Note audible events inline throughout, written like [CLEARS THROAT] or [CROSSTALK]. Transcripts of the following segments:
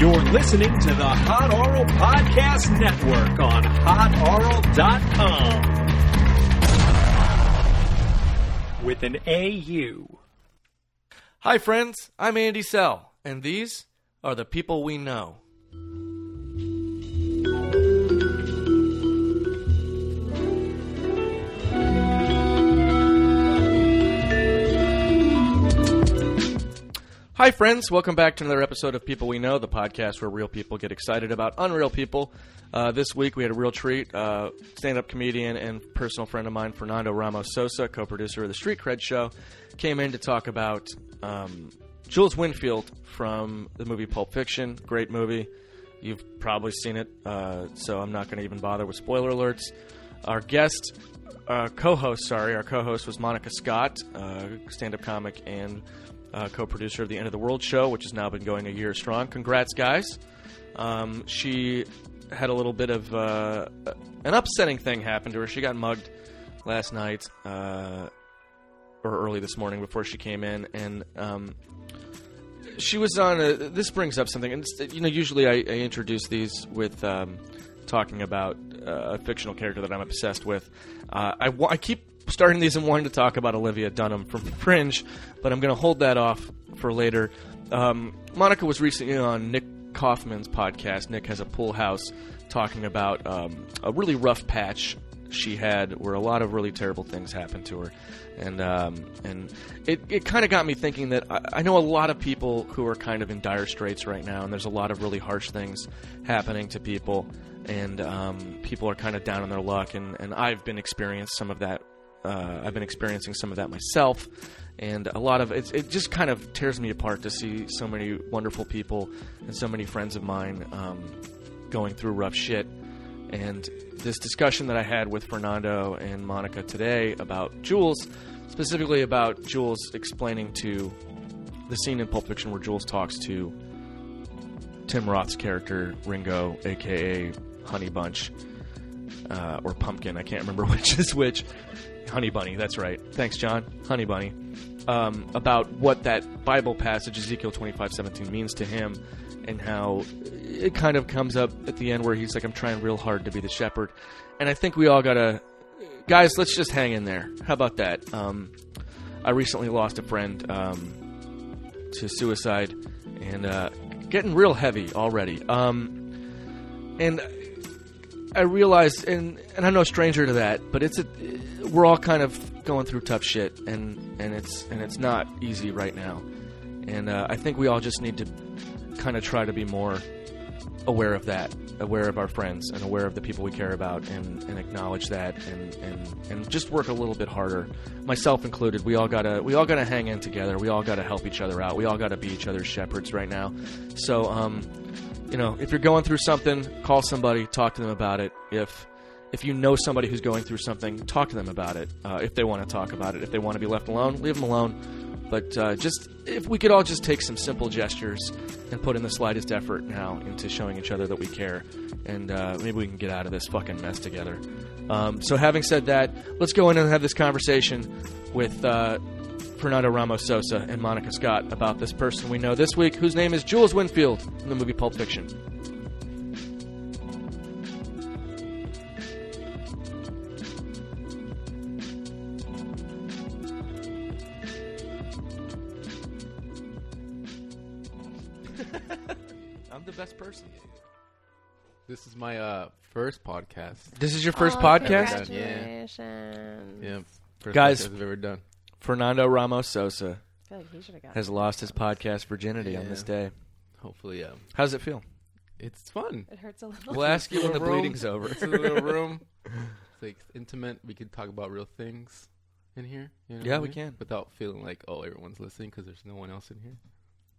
You're listening to the Hot Aural Podcast Network on hotaural.com. With an AU. Hi, friends. I'm Andy Sell, and these are the people we know. Hi, friends. Welcome back to another episode of People We Know, the podcast where real people get excited about unreal people. Uh, this week we had a real treat. Uh, Stand up comedian and personal friend of mine, Fernando Ramos Sosa, co producer of the Street Cred Show, came in to talk about um, Jules Winfield from the movie Pulp Fiction. Great movie. You've probably seen it, uh, so I'm not going to even bother with spoiler alerts. Our guest, uh, co-host, sorry, our co-host was Monica Scott, uh, stand-up comic and uh, co-producer of the End of the World show, which has now been going a year strong. Congrats, guys! Um, she had a little bit of uh, an upsetting thing happen to her. She got mugged last night uh, or early this morning before she came in, and um, she was on. A, this brings up something, and you know, usually I, I introduce these with um, talking about uh, a fictional character that I'm obsessed with. Uh, I, I keep starting these and wanting to talk about Olivia Dunham from Fringe, but I'm going to hold that off for later. Um, Monica was recently on Nick Kaufman's podcast. Nick has a pool house talking about um, a really rough patch she had where a lot of really terrible things happened to her and um, and it, it kind of got me thinking that I, I know a lot of people who are kind of in dire straits right now and there's a lot of really harsh things happening to people and um, people are kind of down on their luck and, and I've been experiencing some of that uh, I've been experiencing some of that myself and a lot of it, it just kind of tears me apart to see so many wonderful people and so many friends of mine um, going through rough shit and this discussion that I had with Fernando and Monica today about Jules, specifically about Jules explaining to the scene in Pulp Fiction where Jules talks to Tim Roth's character Ringo, aka Honey Bunch, uh, or Pumpkin. I can't remember [LAUGHS] which is which. Honey Bunny, that's right. Thanks, John. Honey Bunny. Um, about what that Bible passage, Ezekiel twenty five seventeen, means to him, and how it kind of comes up at the end where he's like, I'm trying real hard to be the shepherd. And I think we all gotta. Guys, let's just hang in there. How about that? Um, I recently lost a friend um, to suicide, and uh, getting real heavy already. Um, and I realize, and and I'm no stranger to that, but it's a we're all kind of going through tough shit, and and it's and it's not easy right now, and uh, I think we all just need to kind of try to be more aware of that, aware of our friends, and aware of the people we care about, and, and acknowledge that, and, and and just work a little bit harder, myself included. We all gotta we all gotta hang in together. We all gotta help each other out. We all gotta be each other's shepherds right now. So um, you know, if you're going through something, call somebody, talk to them about it. If if you know somebody who's going through something, talk to them about it. Uh, if they want to talk about it, if they want to be left alone, leave them alone. But uh, just if we could all just take some simple gestures and put in the slightest effort now into showing each other that we care, and uh, maybe we can get out of this fucking mess together. Um, so, having said that, let's go in and have this conversation with uh, Fernando Ramos Sosa and Monica Scott about this person we know this week, whose name is Jules Winfield from the movie Pulp Fiction. I'm the. This is my uh, first podcast. This is your first Oh, podcast? Congratulations. Yeah, first Guys- podcast I've ever done. Fernando Ramos Sosa I feel like he should have got has lost his podcast virginity on this day. Hopefully, um, How does it feel? it's fun. It hurts a little. We'll ask you when the room. bleeding's over. It's a little [LAUGHS] room. It's like intimate. We can talk about real things in here. You know Yeah, what I we mean? can. Without feeling like, oh, everyone's listening because there's no one else in here.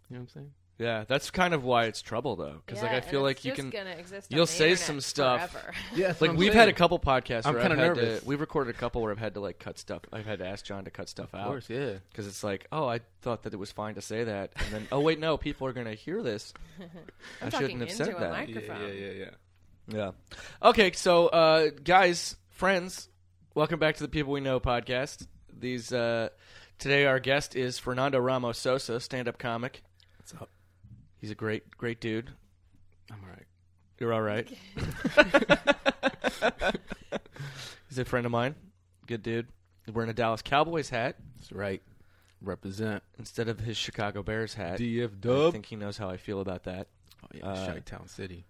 You know what I'm saying? Yeah, that's kind of why it's trouble though, because like I feel like you can. Gonna exist you'll say some stuff. forever. [LAUGHS] Yeah, Like we've had a couple podcasts I'm where I've kinda had nervous. to. We've recorded a couple where I've had to like cut stuff. I've had to ask John to cut stuff Of out course, yeah. because it's like, oh, I thought that it was fine to say that, and then oh wait, no, people are gonna hear this. [LAUGHS] I I'm shouldn't talking have into said a that. mic- Yeah, Microphone. yeah, yeah, yeah. Yeah. Okay, so uh, guys, friends, welcome back to the People We Know podcast. These uh, today our guest is Fernando Ramos Sosa, stand-up comic. What's up? He's a great, great dude. I'm all right. You're all right. [LAUGHS] He's a friend of mine. Good dude. Wearing a Dallas Cowboys hat That's right. Represent instead of his Chicago Bears hat. DF I Dub. think he knows how I feel about that. Oh, yeah, Uh, Chi-Town City.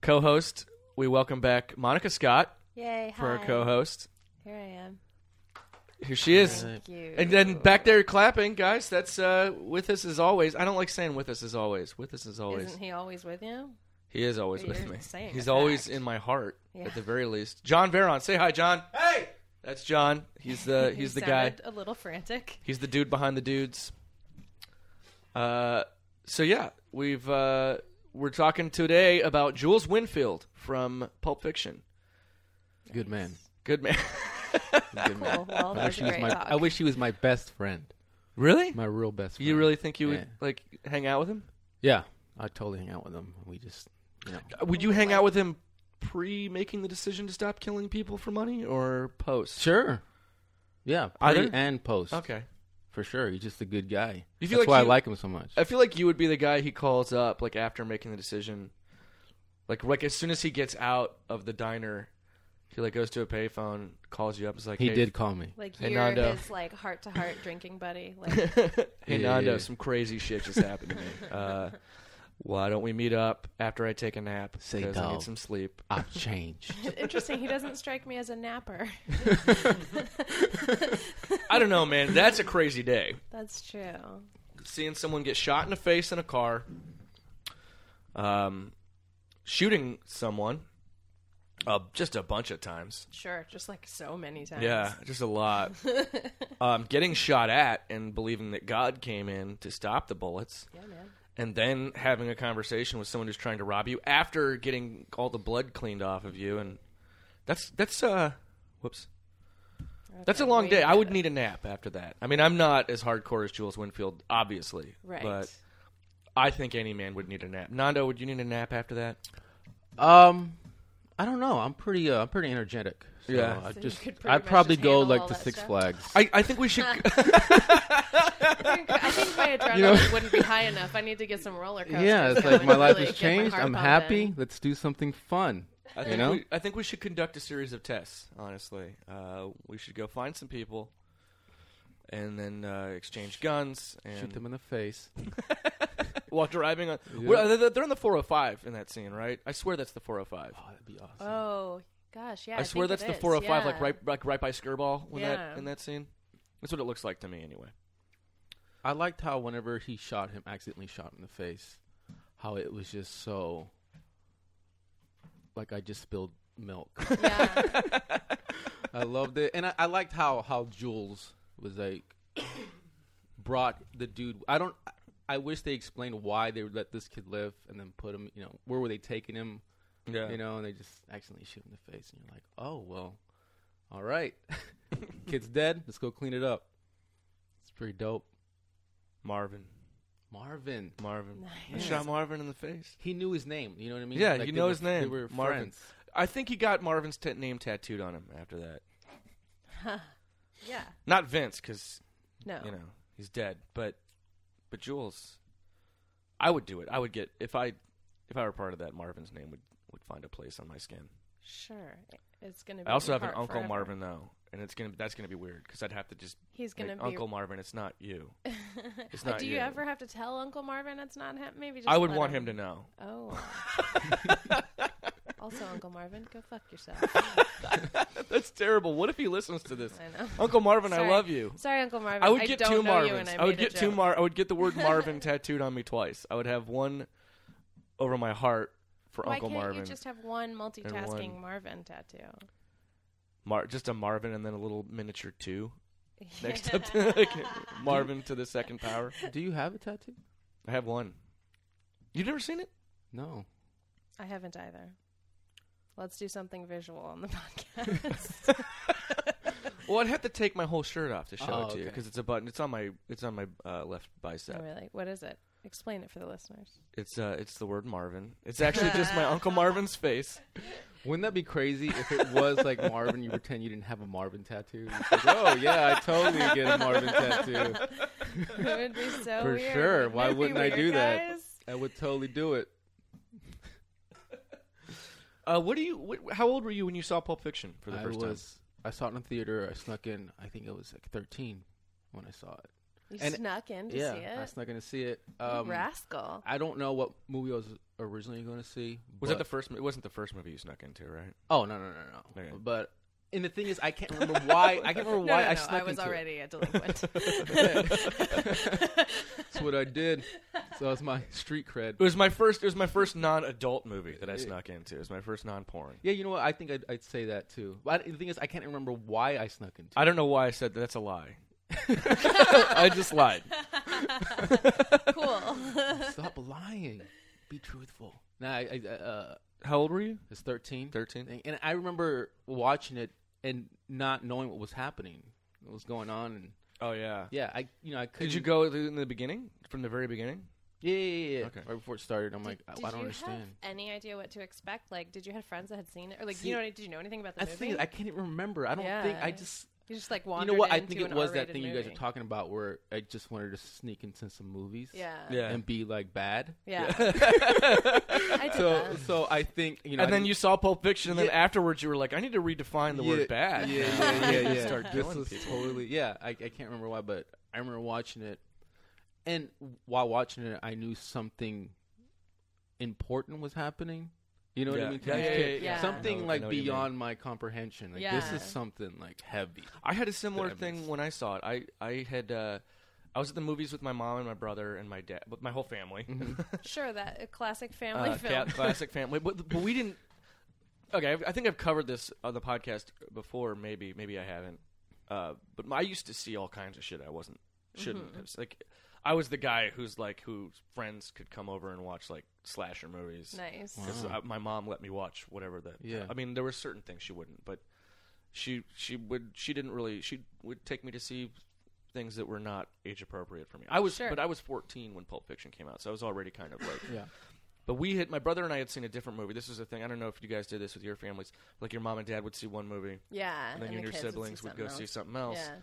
Co-host, we welcome back Monica Scott Yay! for our hi. co-host. Here I am. Here she is. Thank you. And then back there clapping, guys. That's uh, with us as always. I don't like saying with us as always. With us as always. Isn't he always with you? He is always You're with me. saying He's a always in my heart, Yeah. at the very least. John Veron, say hi, John. Hey, that's John. He's the [LAUGHS] He he's the guy. sounded A little frantic. He's the dude behind the dudes. Uh, so yeah, we've uh, we're talking today about Jules Winfield from Pulp Fiction. Good man. Good man. [LAUGHS] Good man. Cool. Well, I that wish, was he was great my, talk. I wish he was my best friend. really? My real best friend. You really think you would Yeah. like hang out with him? Yeah. I'd totally hang out with him. We just, you know. Uh, would you hang out with him pre making the decision to stop killing people for money or post? Sure. Yeah. Either? Pre and post. Okay. For sure. He's just a good guy. You feel That's like why you- I like him so much. I feel like you would be the guy he calls up like after making the decision. Like like as soon as he gets out of the diner, he like goes to a payphone, calls you up, is like, he hey, did call me. Like Hey, you're Nando. his like heart to heart drinking buddy. Like [LAUGHS] hey Yeah, Nando, yeah. some crazy shit just happened to me. [LAUGHS] Uh, why don't we meet up after I take a nap? Say, because I dog. need some sleep. I've changed. interesting. He doesn't strike me as a napper. [LAUGHS] I don't know, man. That's a crazy day. That's true. Seeing someone get shot in the face in a car, um, shooting someone, uh, just a bunch of times. Sure, just like so many times. Yeah, just a lot. [LAUGHS] um, getting shot at and believing that God came in to stop the bullets, Yeah, man. and then having a conversation with someone who's trying to rob you after getting all the blood cleaned off of you, and that's that's uh, whoops, that's a long day. I would need a nap after that. I mean, I'm not as hardcore as Jules Winfield, obviously, Right. but I think any man would need a nap. Nando, would you need a nap after that? Um, I don't know. I'm pretty. Uh, I'm pretty energetic. So Yeah. I So just. I'd probably just go like all to Six stuff? Flags. I, I think we should. [LAUGHS] I think, I think my adrenaline know- wouldn't be high enough. I need to get some roller coasters. yeah, it's like my life really has get changed. I'm pumping. happy. Let's do something fun. I You think know? we, I think we should conduct a series of tests. Honestly, uh, we should go find some people, and then uh, exchange guns and Shoot them in the face. [LAUGHS] while driving on. Yeah. Well, they're, they're in the 405 in that scene, right? I swear that's the 405. Oh, that'd be awesome. Oh gosh, yeah. I, swear that's the is, 405, yeah. like right, like right by Skirball when that in that scene. That's what it looks like to me, anyway. I liked how whenever he shot him, accidentally shot him in the face, how it was just so. Like I just spilled milk. [LAUGHS] Yeah, [LAUGHS] I loved it, and I, I liked how how Jules was like [COUGHS] brought the dude. I don't. I wish they explained why they would let this kid live and then put him. You know, where were they taking him? Yeah. You know, and they just accidentally shoot him in the face, and you're like, oh well, all right, [LAUGHS] kid's dead. Let's go clean it up. It's pretty dope. Marvin. Marvin. Marvin. I Nice. shot Marvin in the face. He knew his name. You know what I mean? Yeah, Like, you know were- his name, They were Marvin. friends. I think he got Marvin's t- name tattooed on him after that. [LAUGHS] yeah. Not Vince, because No, you know he's dead. But but Jules, I would do it. I would get if I if I were part of that. Marvin's name would would find a place on my skin. sure. It's gonna. Be I also have an Uncle forever. Marvin though, and it's gonna that's gonna be weird because I'd have to just He's gonna like, be Uncle Marvin. It's not you. [LAUGHS] It's not Do you you. ever have to tell Uncle Marvin it's not him? Maybe just I would want him to know. Oh. [LAUGHS] [LAUGHS] also, Uncle Marvin, go fuck yourself. [LAUGHS] That's terrible. What if he listens to this? I know. Uncle Marvin, I love you. Sorry, Uncle Marvin. I would get don't two know you Marvins. I, I, would made a get two joke. Mar. I would get the word [LAUGHS] Marvin tattooed on me twice. I would have one over my heart for Why Uncle can't Marvin. you just have one multitasking one- Marvin tattoo? Mar- just a Marvin and then a little miniature two [LAUGHS] next up to like, Marvin to the second power. Do you have a tattoo? I have one. You've never seen it? No. I haven't either. Let's do something visual on the podcast. [LAUGHS] [LAUGHS] Well, I'd have to take my whole shirt off to show Oh, it to you okay. because it's a button. It's on my it's on my uh, left bicep. oh, really? What is it? Explain it for the listeners. It's uh it's the word Marvin. It's actually just my Uncle [LAUGHS] Marvin's face. Wouldn't that be crazy if it was like Marvin? You pretend you didn't have a Marvin tattoo. It's like, oh yeah, I totally get a Marvin tattoo. it would be so For weird. sure. Wouldn't Why it be wouldn't I weird, do that? guys? I would totally do it. Uh, what do you? What, how old were you when you saw Pulp Fiction for the I first was. I saw it in the theater. I snuck in. I think I was like 13 when I saw it. You And- snuck in to yeah, see it. I it. snuck in to see it. Um, rascal. I don't know what movie I was originally going to see. Was that the first? mo- It wasn't the first movie you snuck into, right? Oh no no no no. Okay. But and the thing is, I can't remember [LAUGHS] why. [LAUGHS] I can't remember No, why no, I no, snuck I was into it. already a delinquent. [LAUGHS] That's what I did. So that's my street cred. It was my first. It was my first non-adult movie that I snuck into. It was my first non-porn. Yeah, you know what? I think I'd, I'd say that too. But the thing is, I can't remember why I snuck into. I don't know why I said that. That's a lie. I just lied. cool. Stop lying. Be truthful. Nah, I, I uh, How old were you? it's thirteen. Thirteen. And I remember watching it and not knowing what was happening, what was going on, and Oh yeah. yeah, I you know I couldn't. Did you go in the beginning, from the very beginning? Yeah, yeah, yeah. yeah. Okay. Right before it started, I'm Did- like, I- did I don't understand. have any idea what to expect? Like, did you have friends that had seen it, or like, See, you know, did you know anything about the I movie? think I can't even remember. I don't think I just. You just like You know what? I think it was that R-rated thing you guys are talking about, where I just wanted to sneak into some movies. Yeah. Yeah. And be like bad. Yeah. [LAUGHS] I did So, that. so I think you know. and I then didn't- you saw Pulp Fiction, and then afterwards you were like, I need to redefine the yeah, word bad. Yeah, [LAUGHS] yeah, yeah. yeah. Start this was people. totally. Yeah, I, I can't remember why, but I remember watching it, and while watching it, I knew something important was happening. You know what I mean? Yeah, yeah, yeah, yeah. Something know- like know what you mean. beyond my comprehension. Like this is something like heavy. I had a similar thing when I saw it. I I had uh, I was at the movies with my mom and my brother and my dad, with my whole family. Mm-hmm. [LAUGHS] Sure, that a classic family uh, film. ca- [LAUGHS] classic family, but, but we didn't. Okay, I- I think I've covered this on the podcast before. Maybe maybe I haven't. Uh, but I used to see all kinds of shit I wasn't shouldn't Mm-hmm. have. Like, I was the guy who's like whose friends could come over and watch like slasher movies. nice. 'Cause, Wow. uh, my mom let me watch whatever the. Yeah. I mean, there were certain things she wouldn't, but she she would she didn't really she would take me to see things that were not age appropriate for me. I was, Sure. but I was 14 when Pulp Fiction came out, so I was already kind of like. Yeah. But we had my brother and I had seen a different movie. This was a thing. I don't know if you guys did this with your families. Like your mom and dad would see one movie, Yeah. and then the you and your kids would siblings would, something go else. see something else. Yeah.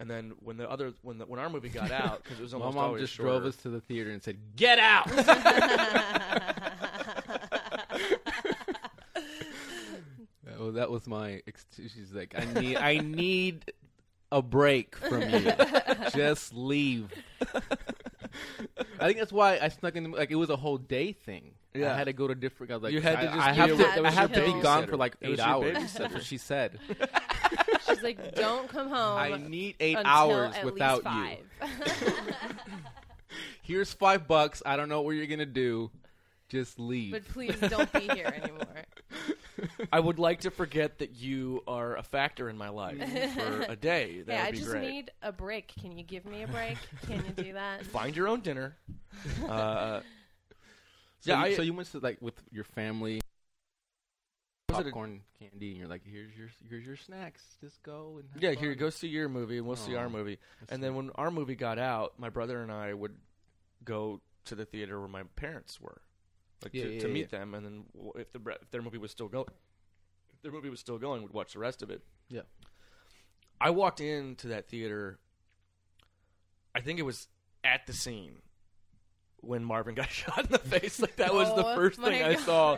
And then when the other when the, when our movie got out because it was [LAUGHS] almost My mom always just shorter. drove us to the theater and said, "Get out." [LAUGHS] Oh, that was my. Ex- she's like, I need, I need a break from you. Just leave. [LAUGHS] I think that's why I snuck in. The, like it was a whole day thing. Yeah. I had to go to different. I was like, You had to just I have to. had I to have to be gone for like eight hours. babysitter. That's what she said. [LAUGHS] She's like, don't come home. I need eight until hours at without least you. [LAUGHS] [LAUGHS] Here's five bucks. I don't know what you're gonna do. Just leave. but please don't be here anymore. I would like to forget that you are a factor in my life for a day. That hey, would I be just great. need a break. Can you give me a break? Can you do that? Find your own dinner. Uh, So, yeah, you, I- so you went to like with your family, a- popcorn, candy, and you're like, here's your here's your snacks. Just go and have yeah, here, fun." go see your movie, and we'll see our movie. And then when our movie got out, my brother and I would go to the theater where my parents were, like Yeah, to, yeah, to yeah. meet them. And then if the if their movie was still going, if their movie was still going, we'd watch the rest of it. Yeah. I walked into that theater. I think it was at the scene when Marvin got [LAUGHS] shot in the face. Like that was the Oh, first my thing I God. saw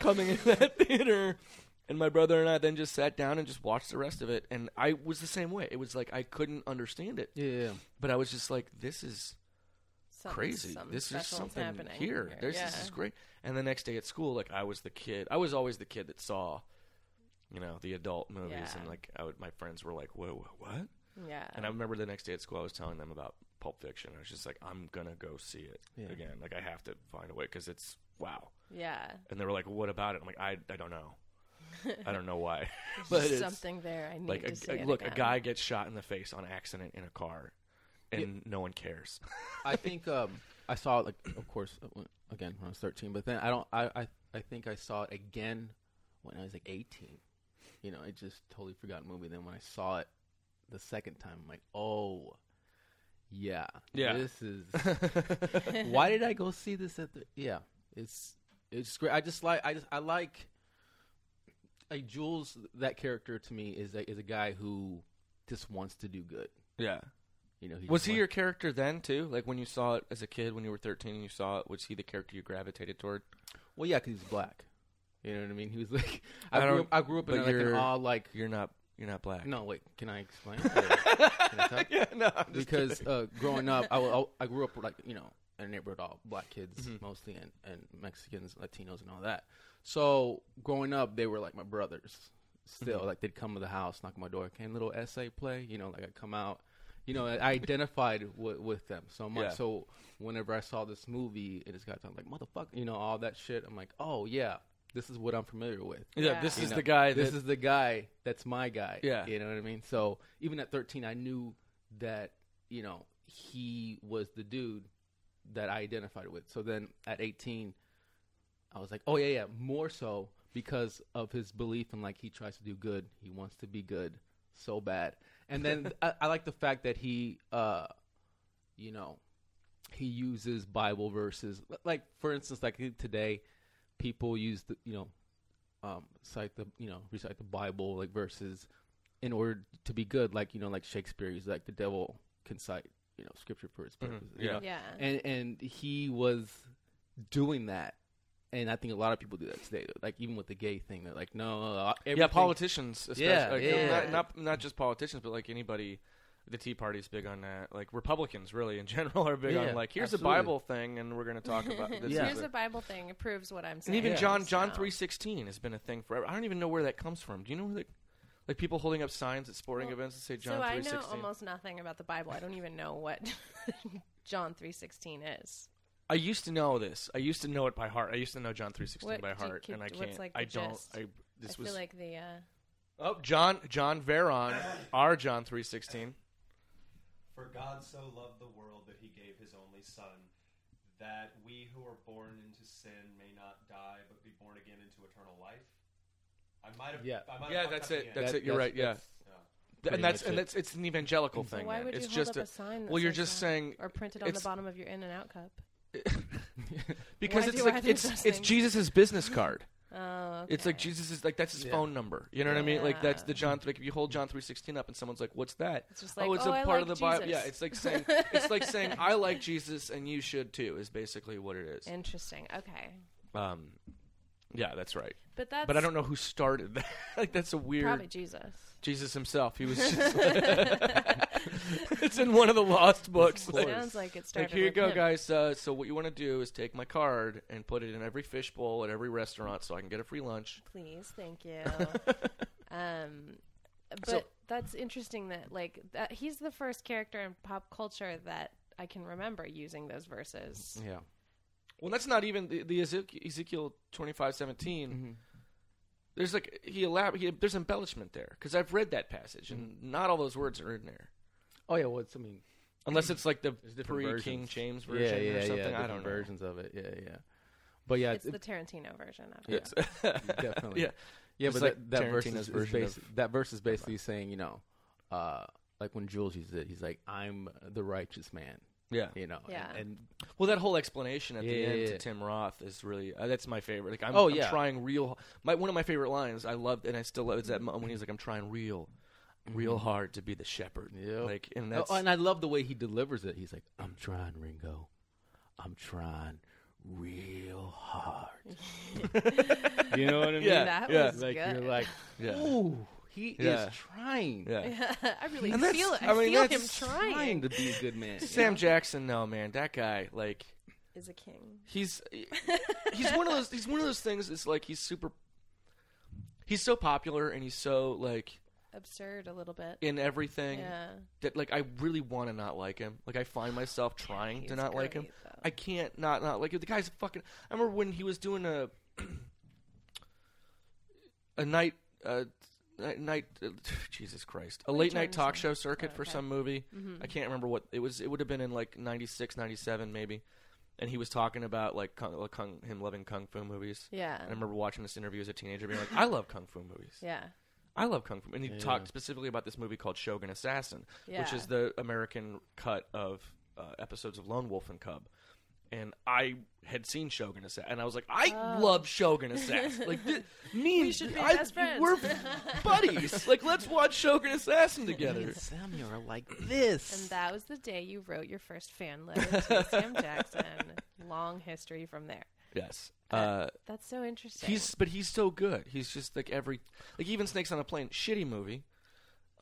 coming in that theater. And my brother and I then just sat down and just watched the rest of it. And I was the same way. It was like I couldn't understand it, yeah, yeah, but I was just like, "This is Something- crazy. something This is special's something happening here. There's, yeah. This is great." And the next day at school, like I was the kid. I was always the kid that saw, you know, the adult movies, Yeah. and like I would, my friends were like, "Whoa, whoa, what?" Yeah. And I remember the next day at school, I was telling them about Pulp Fiction. I was just like, "I'm gonna go see it Yeah. again. Like I have to find a way because it's wow." yeah. And they were like, "What about it?" I'm like, "I, I don't know. [LAUGHS] I don't know why." There's but it's something there. I need like to a, see a- it look, a guy gets shot in the face on accident in a car, and no one cares. [LAUGHS] I think um, I saw it like, of course, uh, again when I was 13. But then I don't. I, I I think I saw it again when I was like 18. You know, I just totally forgot the movie. Then when I saw it the second time, I'm like, oh, yeah, Yeah. this is. [LAUGHS] why did I go see this at the? Yeah, it's it's great. I just like I just I like. Like Jules, that character to me is a, is a guy who just wants to do good. yeah. You know, he Was just he wants- your character then too? Like when you saw it as a kid, when you were thirteen, and you saw it, was he the character you gravitated toward? Well, yeah, because he's black. You know what I mean? He was like, I I, grew don't- up, I grew up in but like an you're- all like. You're not. You're not black. No, wait. Can I explain? [LAUGHS] Or- can I talk? [LAUGHS] yeah, no. Because uh, growing up, I, I grew up like you know in a neighborhood all black kids Mm-hmm. mostly and, and Mexicans, Latinos, and all that. So growing up, they were like my brothers. Still, Mm-hmm. like they'd come to the house, knock on my door, can little essay play? You know, like I come out. You know, I identified [LAUGHS] with, with them so much. Yeah. So whenever I saw this movie, it just got I'm like motherfucker, you know, all that shit. I'm like, oh yeah, this is what I'm familiar with. yeah, Yeah. this You is know, the guy. This that, is the guy that's my guy. Yeah. You know what I mean? So even at 13, I knew that, you know, he was the dude that I identified with. So then at 18, I was like, oh, yeah, yeah, more so because of his belief and like he tries to do good. He wants to be good so bad. And then [LAUGHS] I, I like the fact that he, uh, you know, he uses Bible verses. Like, for instance, like today, people use the, you know, um, cite the you know recite the Bible like verses in order to be good. Like you know, like Shakespeare, he's like the devil can cite you know scripture for his purposes. you yeah. know? Yeah. and and he was doing that. And I think a lot of people do that today. Like even with the gay thing, they're like, no, uh, yeah, politicians. Especially, Yeah, like, yeah. Not, not not just politicians, but like anybody. The Tea Party's big on that. Like Republicans, really in [LAUGHS] general, are big Yeah, on like here's absolutely. a Bible thing, and we're going to talk about [LAUGHS] this. Yeah. is Here's a- a Bible thing. It proves what I'm saying. and saying. even Yeah. John John So- three sixteen has been a thing forever. I don't even know where that comes from. Do you know where the like people holding up signs at sporting Well, events that say John so I three know sixteen? almost nothing about the Bible. I don't even know what [LAUGHS] John three sixteen is. I used to know this. I used to know it by heart. I used to know John three sixteen What by do you heart, keep- and I what's, can't. like, I don't. gist? I this I was feel like the uh, oh John John Veron, our John three sixteen. For God so loved the world that he gave his only Son, that we who are born into sin may not die, but be born again into eternal life. I might have. Yeah. I might Yeah, fucked that's it. That's end. it. You're right. Yeah. Yeah. and that's and it. that's it's an evangelical so thing. why would you it's hold just up a, a sign? Well, you're says just that? saying or printed on the bottom of your In-N-Out cup. [LAUGHS] because Why it's like either it's of it's things? Jesus' business card. Oh, It's like. Jesus is like that's his Yeah. phone number. You know what I mean? Like that's the Yeah. John. Like if you hold John three sixteen up and someone's like, "What's that?" It's just like, oh, it's oh, a I part like of the Bible. Yeah, it's like saying it's like saying I like Jesus and you should too. Is basically what it is. Interesting. Okay, Um, yeah, that's right. but that's But I don't know who started that. [LAUGHS] like that's a weird. probably Jesus. Jesus himself. He was [LAUGHS] just. [LAUGHS] it's in one of the lost books. It Like, sounds like it like, started. here you go, him. guys. Uh, so what you want to do is take my card and put it in every fishbowl at every restaurant, so I can get a free lunch. Please, thank you. [LAUGHS] um, but So- that's interesting that like that, he's the first character in pop culture that I can remember using those verses. Yeah. Well, that's not even the, the Ezekiel, Ezekiel twenty five seventeen. There's like he elab- he, there's embellishment there because I've read that passage and not all those words are in there Oh yeah. Well, it's, I mean, [CLEARS THROAT] unless it's like the There's different pre King. James version yeah, or something. yeah. I don't know. versions of it. Yeah, yeah. But yeah, It's it- the Tarantino version of [LAUGHS] Yeah. it. It's- [LAUGHS] definitely. yeah. Yeah, It's but like that, that verse Tarantino's is, is version basi- of- that verse is basically saying, you know, uh, like when Jules uses it, he's like, "I'm the righteous man," Yeah. you know. Yeah. And, and Well, that whole explanation at the Yeah, end yeah, to. Tim Roth is really uh, that's my favorite. Like I'm, Oh, I'm yeah. trying real. My one of my favorite lines I loved and I still love is that mo- when he's like I'm trying real, real hard to be the shepherd. yeah. Like and Mm-hmm. Oh, that's and I love the way he delivers it. He's like, "I'm trying, Ringo. I'm trying real hard." [LAUGHS] you know what I mean? Yeah, That yeah. was Like good. you're like, Yeah. "Ooh, he Yeah. is trying." yeah. [LAUGHS] I really And feel it. I, I mean, feel him that's trying. to be a good man. [LAUGHS] Sam Jackson, no man, that guy like Is a king. he's [LAUGHS] he's one of those he's one of those things. It's like he's super. He's so popular and he's so like Absurd a little bit. in everything Yeah. that like I really want to not like him. Like I find myself trying to He's not like him. though. I can't not not like him. The guy's a fucking. I remember when he was doing a [CLEARS THROAT] a night uh night, night uh, [LAUGHS] Jesus Christ a What are you late trying night talk show circuit Oh, for okay. some movie. Mhm. I can't remember what it was. It would have been in like 96, 97 maybe. And he was talking about like kung, like, kung, him loving kung fu movies. Yeah. And I remember watching this interview as a teenager, being like, "I love kung fu movies. Yeah. I love kung fu." And he Yeah. talked specifically about this movie called Shogun Assassin, which is the American cut of uh, episodes of Lone Wolf and Cub. And I had seen Shogun Assassin, and I was like, "I Oh. love Shogun Assassin. [LAUGHS] like, th- me We and should be I, best friends. We're [LAUGHS] buddies. like, let's watch Shogun Assassin together." Samuel are like this. And that was the day you wrote your first fan letter to Sam [LAUGHS] Jackson. Long history from there. Yes. Uh, That's so interesting. he's but he's so good. He's just like every like even Snakes on a Plane, shitty movie.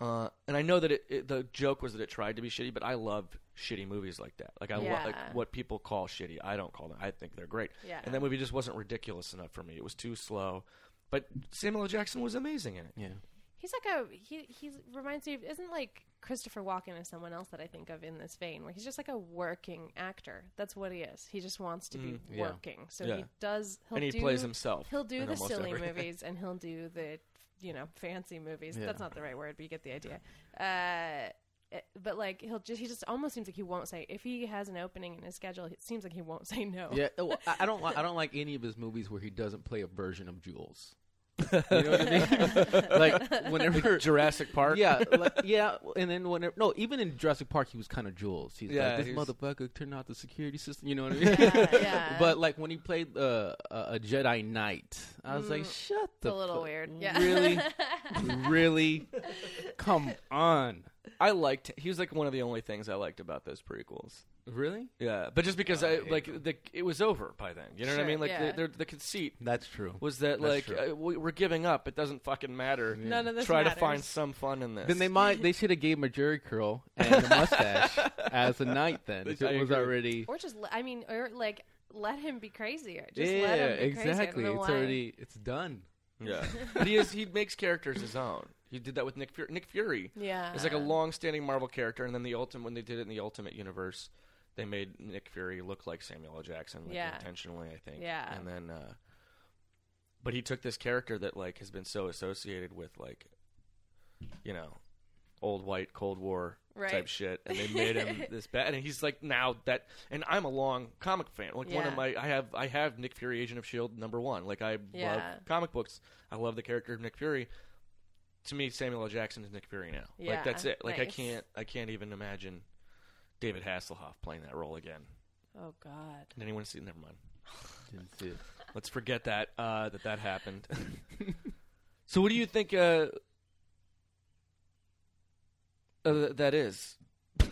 Uh, and I know that it, it, the joke was that it tried to be shitty, but I love shitty movies like that. Like I lo- like what people call shitty. I don't call them. I think they're great. Yeah. And that movie just wasn't ridiculous enough for me. It was too slow. But Samuel L. Jackson was amazing in it. Yeah. He's like a he. He reminds me of isn't like Christopher Walken is someone else that I think of in this vein, where he's just like a working actor. That's what he is. He just wants to be yeah. working. So Mm, Yeah. he does. He'll And he do, plays himself He'll do the silly everything. [LAUGHS] movies, and he'll do the you know fancy movies. Yeah. That's not the right word, but you get the idea. Uh, it- but like he'll just he just almost seems like he won't say if he has an opening in his schedule. It seems like he won't say no. Yeah, well, I, I don't. li- I don't like any of his movies where he doesn't play a version of Jules. You know what I mean? [LAUGHS] like whenever Jurassic Park. Yeah, like, yeah, and then whenever no, even in Jurassic Park, he was kind of Jules. He's Yeah, like this he's- motherfucker turned out the security system. You know what I mean? Yeah, yeah. [LAUGHS] But like when he played uh, a a Jedi Knight, I was like, shut Mm. It's the a little fu- weird. Yeah. Really, [LAUGHS] really, come on, I liked. He was like one of the only things I liked about those prequels. really? Yeah, but just because I, like the, it was over by then. You know what I Sure, mean? Like yeah. the, the, the conceit That's true. was that That's like true. uh, we, we're giving up. It doesn't fucking matter. None of this Try matters. to find some fun in this. Then they might they should have gave him a Jheri curl and a mustache [LAUGHS] as a knight. Then if I it was agree. already Or just, le- I mean, or like let him be crazier. Just yeah, let him be crazier. I don't exactly. know It's why. already it's done. yeah, [LAUGHS] but he is he makes characters his own. He did that with Nick Fury. Nick Fury Yeah. It's like a long-standing Marvel character, and then the ultimate when they did it in the Ultimate Universe, they made Nick Fury look like Samuel L. Jackson, like, Yeah. intentionally, I think. Yeah. and then. uh but he took this character that like has been so associated with like, you know, old white Cold War Right. type shit, and they made him [LAUGHS] this bad. And he's like now that, and I'm a long comic fan. Like one of my, I have, I have Nick Fury, Agent of Shield number one. Like I love comic books. I love the character of Nick Fury. To me, Samuel L. Jackson is Nick Fury now. Yeah, like that's it. Like I can't, I can't even imagine David Hasselhoff playing that role again. Oh God. Did anyone see? Never mind. [LAUGHS] [LAUGHS] Didn't see it. Let's forget that uh, that that happened. [LAUGHS] so, what do you think uh, uh, that is? Did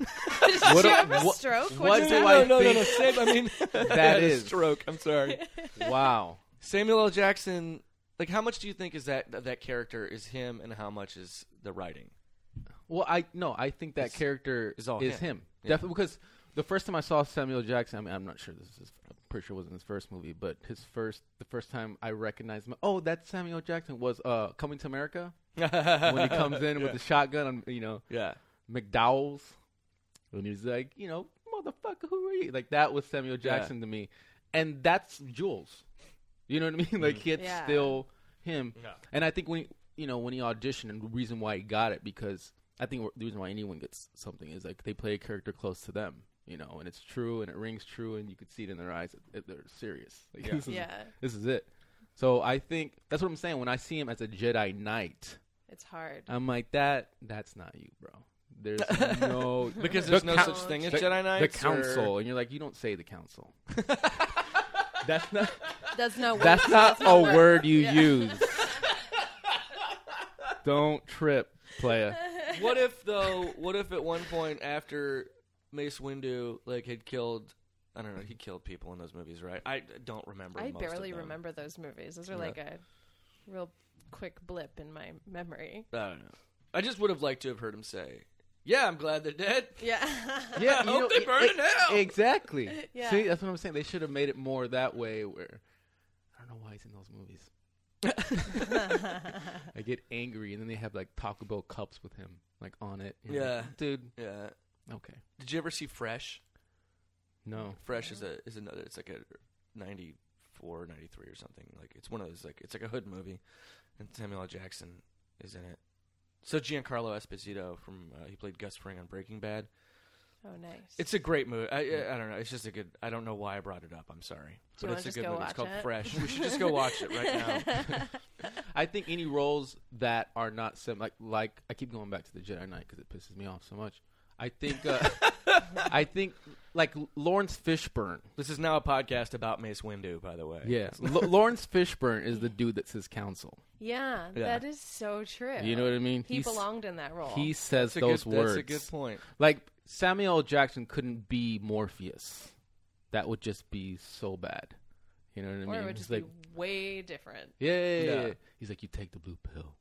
What you do- have a what- stroke? what What'd do you I have? no, no, no, think Sam, I mean, that is is? stroke. I'm sorry. Wow. Samuel L. Jackson. Like, how much do you think is that that, character is him, and how much is the writing? Well, I no, I think that It's- character is, all is him. him. Yeah. Definitely because the first time I saw Samuel Jackson, I mean, I'm not sure this is. I'm pretty sure it wasn't his first movie, but his first, the first time I recognized him. Oh, that's Samuel Jackson. Was uh, Coming to America when he comes in [LAUGHS] with the shotgun on, you know, yeah, McDowell's, and he's like, you know, motherfucker, who are you? Like that was Samuel Jackson to me, and that's Jules. You know what I mean? [LAUGHS] Like mm. it's Yeah. still him. Yeah. And I think when he, you know when he auditioned, and the reason why he got it because I think the reason why anyone gets something is like they play a character close to them. You know, and it's true, and it rings true, and you could see it in their eyes. that- that They're serious. [LAUGHS] Like, Yeah. This is, Yeah. This is it. So I think that's what I'm saying. When I see him as a Jedi Knight, It's hard. I'm like that. That's not you, bro. There's [LAUGHS] no because The there's no coun- such thing as the, Jedi the Knights. or- council, and you're like, you don't say the council. That's not. That's no. That's not a word you use. Don't trip, playa. what if though? What if at one point after Mace Windu like had killed, I don't know, he killed people in those movies, right? I don't remember. I most barely of them. remember those movies. Those are Yeah. like a real quick blip in my memory. I don't know. I just would have liked to have heard him say, "Yeah, I'm glad they're dead." Yeah. [LAUGHS] Yeah, I you hope know, they burn e- in hell. Exactly. [LAUGHS] Yeah. See, that's what I'm saying. They should have made it more that way. Where I don't know why he's in those movies. [LAUGHS] I get angry, and then they have like Taco Bell cups with him, like on it. And I'm like, Yeah. dude. Yeah. Okay. Did you ever see Fresh? No. Fresh is a is another. It's like a 94, 93 or something. Like it's one of those like it's like a hood movie, and Samuel L. Jackson is in it. So Giancarlo Esposito from uh, he played Gus Fring on Breaking Bad. oh, nice. It's a great movie. I, I I don't know. It's just a good. I don't know why I brought it up. I'm sorry, Do but you it's a just good go movie. It's called it? Fresh. We should just go [LAUGHS] watch it right now. [LAUGHS] I think any roles that are not sim like like I keep going back to the Jedi Knight because it pisses me off so much. I think uh, [LAUGHS] I think like Laurence Fishburne. This is now a podcast about Mace Windu, by the way. Yeah, [LAUGHS] L- Laurence Fishburne is the dude that says council. yeah, Yeah. that is so true. You know what I mean? He He's- belonged in that role. He says That's those good, words. That's a good point. Like Samuel Jackson couldn't be Morpheus. That would just be so bad. You know what I mean? Or it would He's just like, be way different. yeah, yeah, yeah, Yeah. yeah. He's like, you take the blue pill,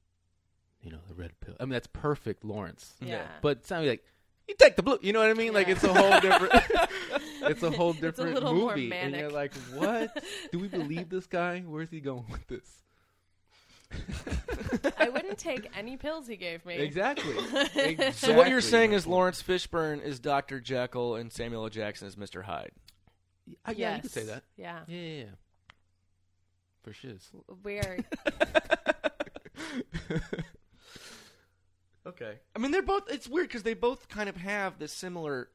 you know, the red pill. I mean, that's perfect, Laurence. Yeah. But Samuel, like you take the blue. You know what I mean? Like it's a whole different. [LAUGHS] it's a whole different little more movie, and you're like, what? Do we [LAUGHS] believe this guy? Where's he going with this? [LAUGHS] I wouldn't take any pills he gave me. Exactly. So what you're saying is Laurence Fishburne is Dr. Jekyll and Samuel L. Jackson is Mr. Hyde. Uh, yeah, you could say that. Yeah. Yeah, yeah, yeah. For shiz. We're Okay. I mean, they're both. It's weird because they both kind of have this similar,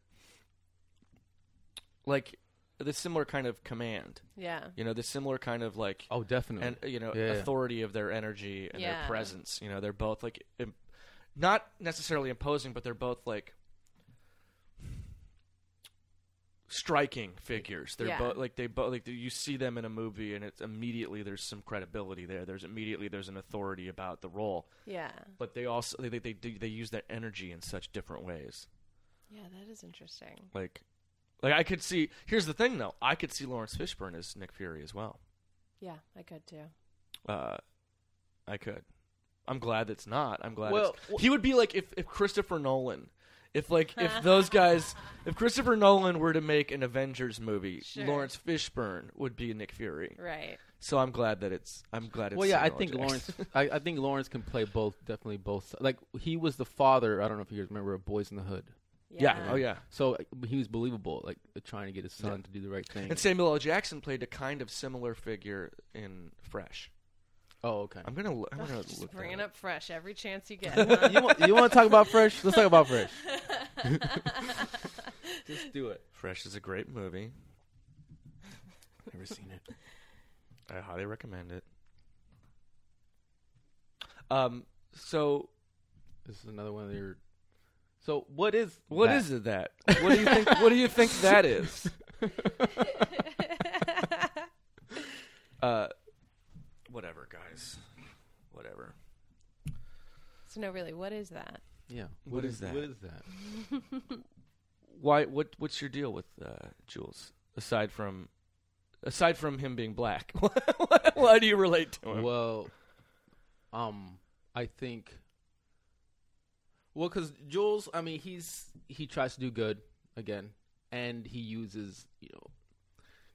like, this similar kind of command. yeah. You know, this similar kind of like, Oh, definitely. and you know, Yeah, yeah. authority of their energy and their presence. You know, they're both like, Im- not necessarily imposing, but they're both like striking figures. They're Yeah. both like they both like you see them in a movie, and it's immediately there's some credibility there. There's immediately there's an authority about the role, Yeah. but they also they they they, they use that energy in such different ways. Yeah, that is interesting. Like, like I could see. Here's the thing, though. I could see Laurence Fishburne as Nick Fury as well. Yeah, I could too. Uh, I could. I'm glad it's not. I'm glad. Well, it's, he would be like if, if Christopher Nolan, if like if [LAUGHS] those guys, if Christopher Nolan were to make an Avengers movie, Sure. Laurence Fishburne would be Nick Fury. Right. So I'm glad that it's. I'm glad it's. well, yeah, I Samuel think Jackson. Laurence. I, I think Laurence can play both. Definitely both. Like he was the father. I don't know if you guys remember of Boyz n the Hood. yeah. Oh yeah. So uh, he was believable, like uh, trying to get his son to do the right thing. And Samuel L. Jackson played a kind of similar figure in Fresh. Oh, okay. I'm gonna. l- I'm gonna Just look bringing that up fresh every chance you get. huh? [LAUGHS] you, want, you want to talk about Fresh? Let's talk about Fresh. [LAUGHS] [LAUGHS] Just do it. Fresh is a great movie. Never seen it. I highly recommend it. Um. So This is another one of your. So what is what that? is it that? What do you think? what do you think that is? Uh, whatever, guys. Whatever. so no, really, what is that? Yeah. What is that? What is that? [LAUGHS] Why? What? What's your deal with uh, Jules? Aside from, aside from him being black, [LAUGHS] why do you relate to him? Well, um, I think. Well, because Jules, I mean, he's he tries to do good again, and he uses you know,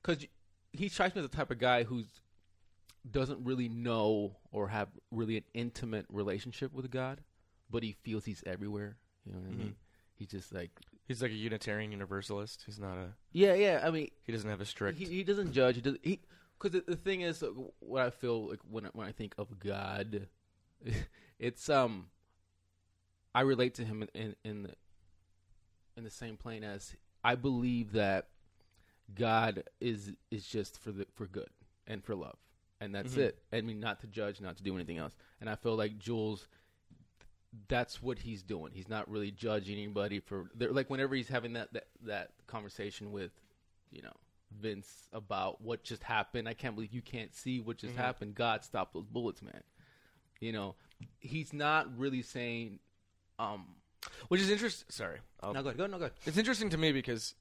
because he strikes me as the type of guy who's doesn't really know or have really an intimate relationship with God, but he feels he's everywhere. You know what I mean? He's just like, He's like a Unitarian Universalist. He's not a. yeah, yeah. I mean, He doesn't have a strict. he, he doesn't judge. He does he because the, the thing is, what I feel like when I- when I think of God, [LAUGHS] it's um, I relate to him in in in the, in the same plane as I believe that God is is just for the for good and for love, and that's Mhm. it. I mean, not to judge, not to do anything else. And I feel like Jules. That's what he's doing. He's not really judging anybody for like whenever he's having that, that that conversation with you know Vince about what just happened. I can't believe you can't see what just happened. God stop those bullets, man. You know, he's not really saying. Um, Which is interesting. Sorry. I'll, no, go ahead, go, no, go ahead. It's interesting to me because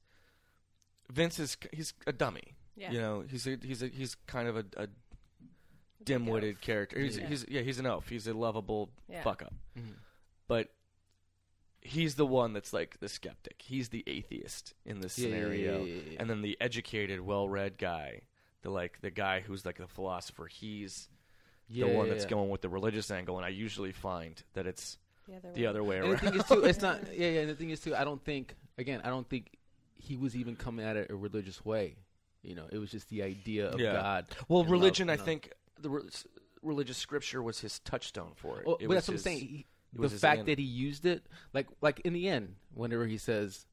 Vince is he's a dummy. Yeah. You know, he's a, he's a, he's kind of a, a dim-witted character. He's, Yeah. he's yeah, he's an elf. He's a lovable Yeah. fuck up. Mhm. But he's the one that's like the skeptic. He's the atheist in this Yeah, yeah, yeah, scenario, yeah, yeah, yeah. and then the educated, well-read guy, the like the guy who's like the philosopher. He's Yeah, the one that's yeah. going with the religious angle, and I usually find that it's The other the way. other way And the around. thing is too, it's not. [LAUGHS] Yeah, yeah. And the thing is too, I don't think. Again, I don't think he was even coming at it a religious way. You know, it was just the idea of Yeah. God. Well, and religion, love, I you know. think the re- religious scripture was his touchstone for it. Well, It but was that's what I'm his- saying. He, it the was fact an- that he used it, like, like in the end, whenever he says,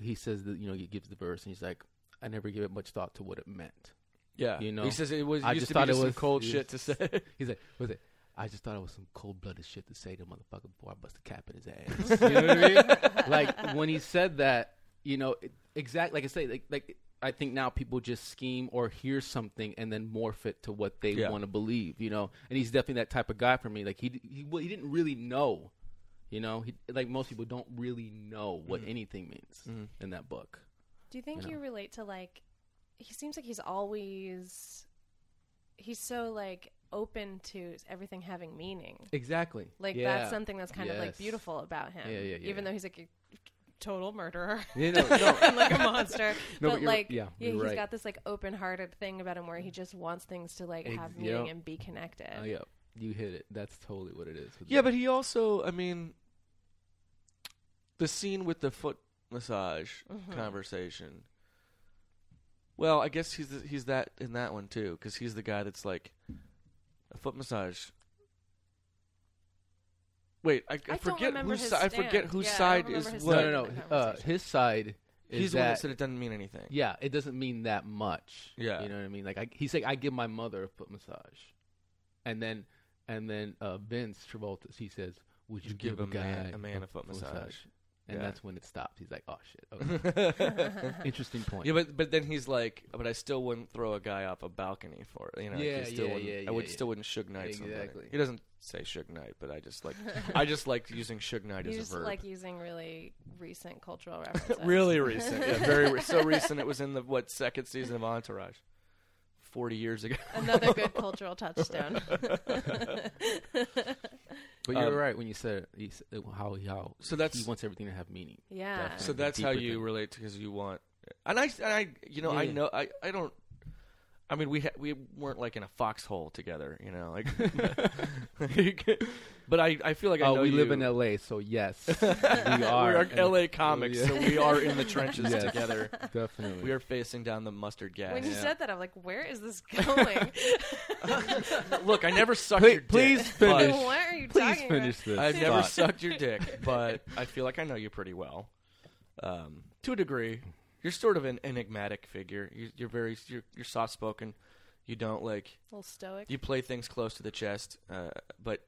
he says that you know he gives the verse and he's like, I never gave it much thought to what it meant. yeah, you know, he says it was I used just to thought be it just some was- cold it [LAUGHS] shit to was- say. [LAUGHS] He's like, was it? I just thought it was some cold blooded shit to say to motherfucker before I bust a cap in his ass. you know what I mean? [LAUGHS] Like when he said that, you know, it, exact like I say, like like I think now people just scheme or hear something and then morph it to what they Yeah. want to believe, you know. And he's definitely that type of guy for me. Like he he well, he didn't really know, you know. He like most people don't really know what mm-hmm. anything means mm-hmm. in that book. Do you think you you, relate to like? He seems like he's always he's so like open to everything having meaning. Exactly. Like Yeah. that's something that's kind of like beautiful about him. Yeah, yeah, yeah. Even though he's like a total murderer. Yeah, no, [LAUGHS] no. and like a monster. [LAUGHS] No, but but, like yeah, yeah, you're he's right. got this like open hearted thing about him where he just wants things to like have yeah. meaning and be connected. Oh, yeah, you hit it. That's totally what it is. Yeah, that. but he also, I mean, the scene with the foot massage Mhm. conversation. Well, I guess he's the, he's that in that one too, because he's the guy that's like a foot massage. Wait, I, I, don't forget whose si- I forget whose Yeah, side is his what. no, side no, no. Uh, his side is He's the one that that said it doesn't mean anything. yeah, it doesn't mean that much. Yeah. you know what I mean. Like I, he's like, I give my mother a foot massage, and then and then uh, Vince Travolta, he says, "Would you, You give, give a a guy man- a man a foot massage. And Yeah. that's when it stops. He's like, "Oh shit." [LAUGHS] Okay. [LAUGHS] Interesting point. Yeah, but but then he's like, but I still wouldn't throw a guy off a balcony for it. You know, like, Yeah, he still yeah, wouldn't, yeah, I would yeah, still wouldn't Suge Knight somebody. Exactly. He doesn't say Suge Knight, but I just like I just [LAUGHS] like using Suge Knight You as just a verb. like using really recent cultural references. really recent, yeah, very re- so recent. It was in the what second season of Entourage, forty years ago. Another good [LAUGHS] cultural touchstone. [LAUGHS] But you're Um, right when you said, you said how how So that's he wants everything to have meaning. yeah. Definitely. so that's how you thing. relate to because you want, and I and I you know I Yeah. know I I don't. I mean, we ha- we weren't like in a foxhole together, you know. Like, [LAUGHS] [LAUGHS] but I, I feel like I oh, know we live you. in L.A., so yes, [LAUGHS] we we are. are LA comics, Yeah. so we are in the trenches Yes. together. Definitely. We are facing down the mustard gas. when you Yeah. said that, I'm like, where is this going? Look, I never sucked Please- your dick. please but- finish. what are you Please talking finish this. I've never sucked your dick, but I feel like I know you pretty well, um, to a degree. You're sort of an enigmatic figure. You, you're very you're, you're soft spoken. You don't like A little stoic. you play things close to the chest, uh, but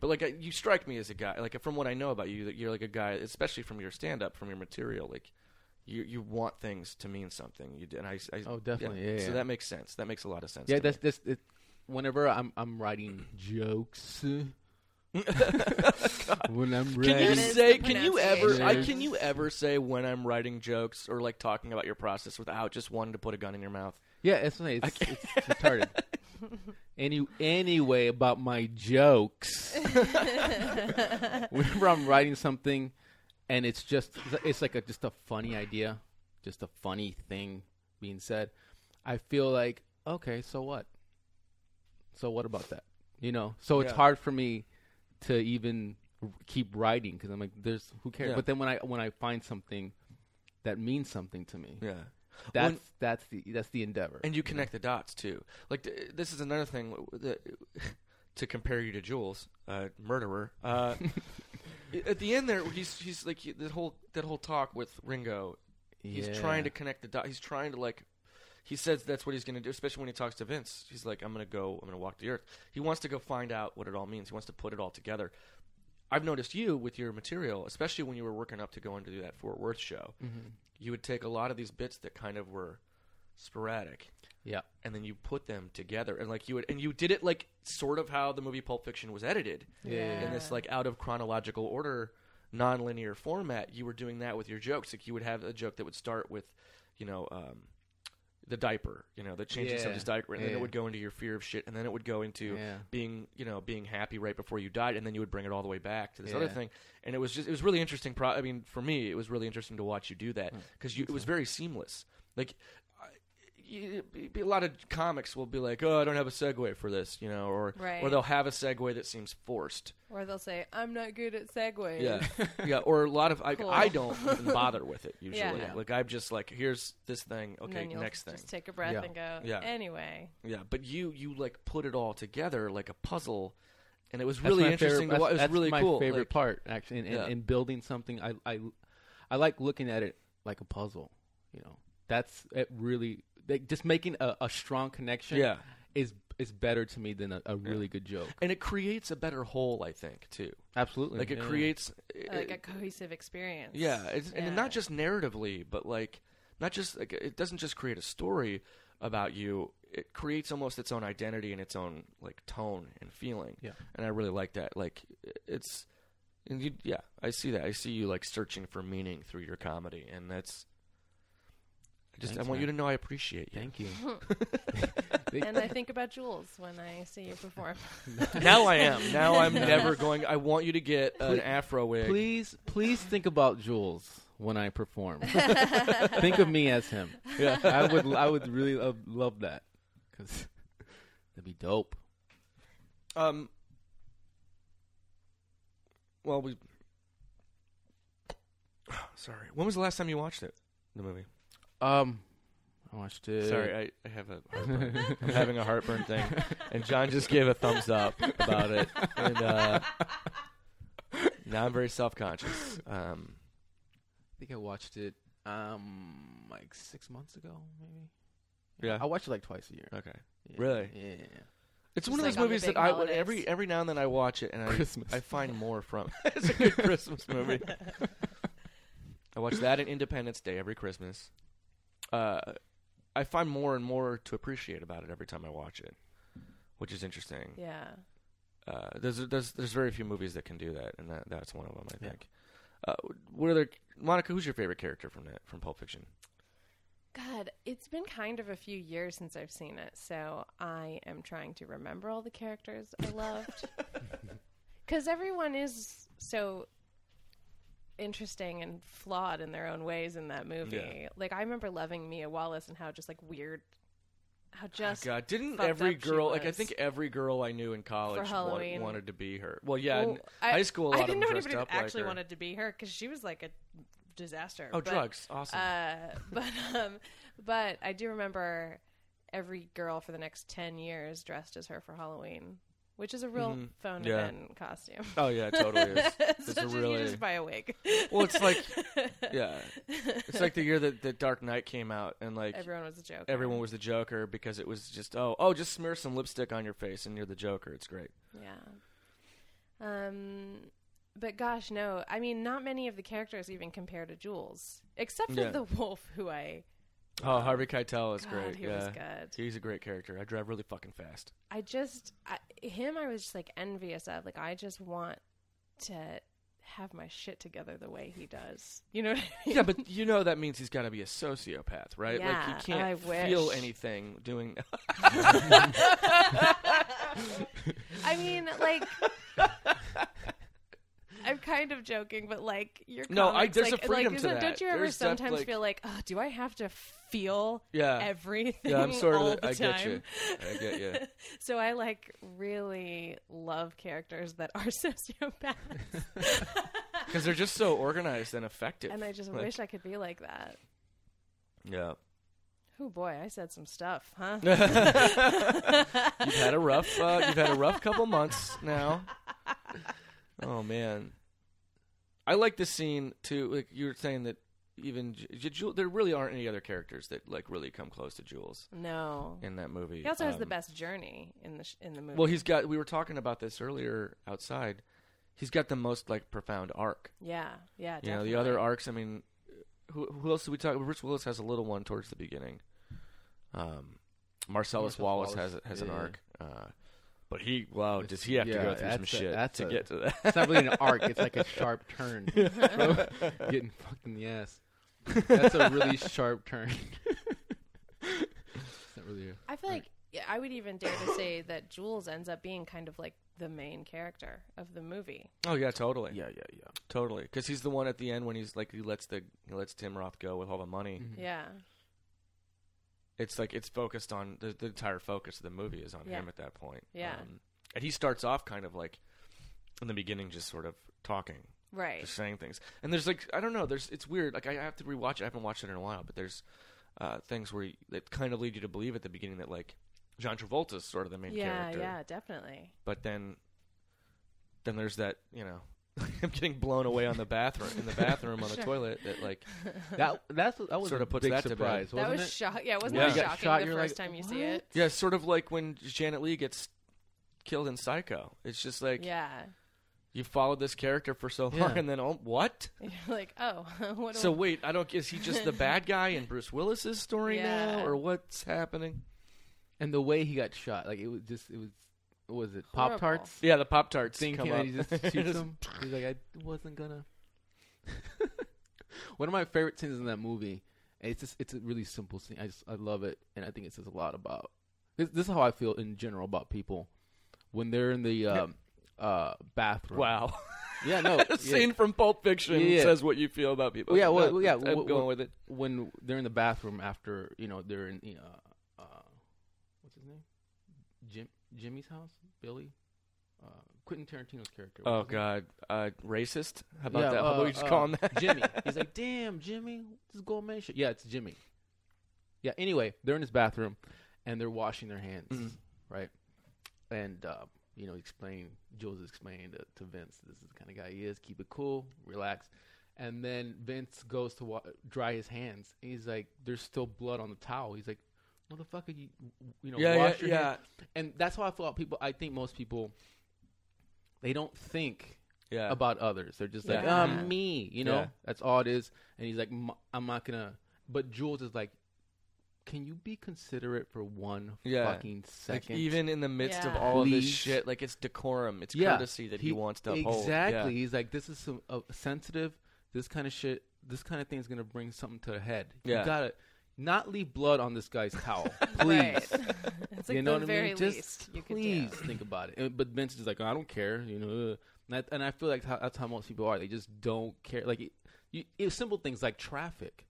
but like uh, you strike me as a guy like from what I know about you that you're like a guy, especially from your stand up, from your material, like. You, you want things to mean something. You d- and I, I Oh, definitely. Yeah, So yeah. that makes sense. That makes a lot of sense. Yeah, to me. that's that's it. Whenever I'm I'm writing jokes, when I'm Can you say? Can you ever? I, can you ever say when I'm writing jokes or like talking about your process without just wanting to put a gun in your mouth? yeah, it's it's, it's, it's retarded. [LAUGHS] Any anyway about my jokes. [LAUGHS] Whenever I'm writing something, and it's just it's like a just a funny idea, just a funny thing being said, I feel like okay, so what? So what about that? You know, so it's Yeah. hard for me to even keep writing because I'm like, there's who cares. Yeah. But then when I when I find something that means something to me, Yeah. that's When- that's the that's the endeavor. And you connect the dots too. Like th- this is another thing that, [LAUGHS] to compare you to Jules, uh, murderer. Uh, [LAUGHS] at the end there, he's he's like he, that whole that whole talk with Ringo. He's Yeah. trying to connect the dots. He's trying to like. He says that's what he's going to do, especially when he talks to Vince. He's like, "I'm going to go. I'm going to walk the earth." He wants to go find out what it all means. He wants to put it all together. I've noticed you with your material, especially when you were working up to go into that Fort Worth show. Mhm. You would take a lot of these bits that kind of were sporadic, Yeah. and then you put them together, and like you would, and you did it like sort of how the movie Pulp Fiction was edited Yeah. in this like out of chronological order, non-linear format. You were doing that with your jokes. Like you would have a joke that would start with, you know, um, the diaper, you know, the changing Yeah. somebody's diaper, and then it would go into your fear of shit, and then it would go into Yeah. being, you know, being happy right before you died, and then you would bring it all the way back to this other thing, and it was just, it was really interesting. Pro- I mean, for me, it was really interesting to watch you do that hmm. because it was very seamless. Like, you, a lot of comics will be like, "Oh, I don't have a segue for this," you know, or Right. or they'll have a segue that seems forced. Or they'll say, I'm not good at segues. Yeah, [LAUGHS] yeah, or a lot of I, Cool. I don't even [LAUGHS] bother with it usually. Yeah. Yeah. Like I'm just like, here's this thing. And Okay, then you'll next thing. just take a breath Yeah. and go, Yeah. anyway. Yeah, but you you like put it all together like a puzzle, and it was really my interesting. Favorite, that's, it was that's really my cool. favorite like- part, actually. In, in, Yeah. in building something, I, I, I like looking at it like a puzzle. You know, that's it. Really, like, just making a, a strong connection. Yeah. is is better to me than a, a really good joke. and it creates a better whole. I think too. Absolutely, Like it yeah. creates uh, Like it- a cohesive experience. Yeah, it's, Yeah. and not just narratively, but like not just like it doesn't just create a story about you. It creates almost its own identity and its own like tone and feeling. Yeah. and I really like that. Like it's, and you, yeah, I see that. I see you like searching for meaning through your comedy, and that's. Just Thanks, I want you to know I appreciate you. Thank you. [LAUGHS] [LAUGHS] and I think about Jules when I see you perform. [LAUGHS] now I am. Now I'm never going. I want you to get an Please- afro wig. Please, please think about Jules when I perform. think of me as him. Yeah. I would, I would really love, love that because that'd be dope. Um. Well, we. [SIGHS] Sorry. When was the last time you watched it? The movie. Um, I watched it. Sorry, I, I have a. [LAUGHS] Heartburn. I'm having a heartburn thing, and John just gave a thumbs up about it, and uh, now I'm very self conscious. Um. I think I watched it um like six months ago, maybe. Yeah. I watch it like twice a year. Okay. Yeah. Really? Yeah. It's Just one of those on the movies that I holidays. every every now and then I watch it and I Christmas. I find [LAUGHS] more from. [LAUGHS] it's a good Christmas movie. I watch that and Independence Day every Christmas. Uh, I find more and more to appreciate about it every time I watch it, which is interesting. yeah. Uh, there's there's there's very few movies that can do that, and that that's one of them. I Yeah. think. Uh, what other Monica? Who's your favorite character from that from Pulp Fiction? God, it's been kind of a few years since I've seen it, so I am trying to remember all the characters I loved. [LAUGHS] [LAUGHS] Because everyone is so interesting and flawed in their own ways in that movie. Yeah. Like, I remember loving Mia Wallace and how just, like, weird, how just. Oh God, didn't every girl like I think every girl I knew in college wa- Halloween. wanted to be her? Well, yeah, Well, in I- high school a lot I didn't know anybody that actually like wanted to be her because she was like a disaster. Oh, but- drugs, awesome. Uh, [LAUGHS] but um, but I do remember every girl for the next ten years dressed as her for Halloween, which is a real Mhm. phone Yeah. in costume. oh yeah, it totally is. [LAUGHS] It's a really you just buy a wig. well, it's like [LAUGHS] yeah, it's like the year that, that Dark Knight came out, and like everyone was a joke. everyone was the Joker because it was just oh oh just smear some lipstick on your face and you're the Joker. It's great. Yeah. Um. But gosh, no. I mean, not many of the characters even compare to Jules, except for Yeah. the wolf, who I Oh, Harvey Keitel is God, great. he yeah, was good. he's a great character. I drive really fucking fast. I just I, him I was just like envious of. Like I just want to have my shit together the way he does. You know what I mean? Yeah, but you know that means he's got to be a sociopath, right? Yeah, like he can't feel anything doing. [LAUGHS] I mean, like I'm kind of joking, but like your No, I- there's a like, freedom like, to that. Don't you ever There's def- sometimes like- feel like, oh, do I have to feel yeah, everything yeah. I'm sort all of. the I time? get you. I get you. [LAUGHS] so I like really love characters that are [LAUGHS] sociopaths, [LAUGHS] Because they're just so organized and effective. and I just Like, wish I could be like that. Yeah. Oh boy, I said some stuff, huh? you've had a rough. Uh, you've had a rough couple months now. Oh man, I like this scene too. Like you were saying that even J- J- Jul- there really aren't any other characters that like really come close to Jules no. in that movie. He also has the Um, best journey in the sh- in the movie. Well, he's got. We were talking about this earlier outside. He's got the most like profound arc. yeah, yeah. You know, the other arcs. I mean, who, who else did we talk? Bruce Willis has a little one towards the beginning. Um, Marcellus, Marcellus Wallace, Wallace, has has an yeah. arc. Uh, but he, wow, does he have to Yeah, go through some that's a- shit that's to a- get to that? It's not really an arc. It's like a [LAUGHS] sharp turn. Bro, [LAUGHS] getting fucked in the ass. That's a really [LAUGHS] sharp turn. [LAUGHS] it's not really. A, I feel like yeah, I would even dare to say that Jules ends up being kind of like the main character of the movie. oh yeah, totally, yeah, yeah, yeah. totally. Because he's the one at the end when he's like he lets the he lets Tim Roth go with all the money. Mm-hmm. Yeah, It's like it's focused on the, the entire focus of the movie is on Yeah. him at that point. Yeah. um, and he starts off kind of like in the beginning, just sort of talking. Right. just saying things. And there's like I don't know. There's it's weird. Like I have to rewatch it. I haven't watched it in a while, but there's uh, things where you, that kind of lead you to believe at the beginning that like John travolta is sort of the main Yeah, character. yeah, definitely. But then then there's that you know. [LAUGHS] I'm getting blown away on the bathroom in the bathroom on the [LAUGHS] Sure. toilet. That like [LAUGHS] That that's that was Sorta puts big that to bed. surprise, that wasn't was it? Yeah, wasn't Yeah. that shocking shot, the first like, time you see it? yeah, sort of like when Janet Leigh gets killed in Psycho. It's just like Yeah, you followed this character for so long, Yeah. and then oh, what? [LAUGHS] you're like, oh, [LAUGHS] what? So I- wait, I don't. Is he just the bad guy in Bruce Willis's story [LAUGHS] Yeah. now, or what's happening? And the way he got shot, like it was just it was. What was it Pop Tarts? Yeah, the Pop Tarts Thing come came up. he just shoots him. He's like, I wasn't gonna. One of my favorite scenes in that movie And it's just it's a really simple scene. I just I love it, and I think it says a lot about. This, this is how I feel in general about people when they're in the um, uh, bathroom. Wow. Yeah, no. [LAUGHS] a yeah. scene from Pulp Fiction Yeah, yeah. says what you feel about people. Well, yeah, well, well, yeah, I'm well, going with it. when they're in the bathroom after you know they're in uh, uh what's his name Jim Jimmy's house Billy uh, Quentin Tarantino's character Oh what's his name? God, uh, racist? How about Yeah, that? How about we just call him that? [LAUGHS] Jimmy he's like damn Jimmy this is gourmet shit yeah it's Jimmy yeah anyway they're in his bathroom and they're washing their hands Mhm. right and uh, you know explain Jules explained to, to Vince this is the kind of guy he is keep it cool relax and then Vince goes to wa- dry his hands. He's like, "There's still blood on the towel." He's like, "Motherfucker, you, you know, yeah, yeah, wash your yeah, hands." And that's how I feel about people. I think most people, they don't think yeah. about others. They're just like, Yeah. "Ah, me," you know. Yeah. That's all it is. And he's like, "M- "I'm not gonna." But Jules is like, "Can you be considerate for one Yeah. fucking Like second? even in the midst of Yeah. all of this Please. shit, like it's decorum, it's Yeah. courtesy that he, He- wants to uphold. Exactly. Yeah. He's like, this is some uh, sensitive. This kind of shit. This kind of thing is gonna bring something to the head. Yeah. You gotta not leave blood on this guy's towel, [LAUGHS] please. Right. [LAUGHS] it's like you know the what I very mean? Just you could please do. think about it. And- But Vince is like, I don't care. You know, and I, and I feel like how, that's how most people are. They just don't care. Like, it, you, it's simple things like traffic.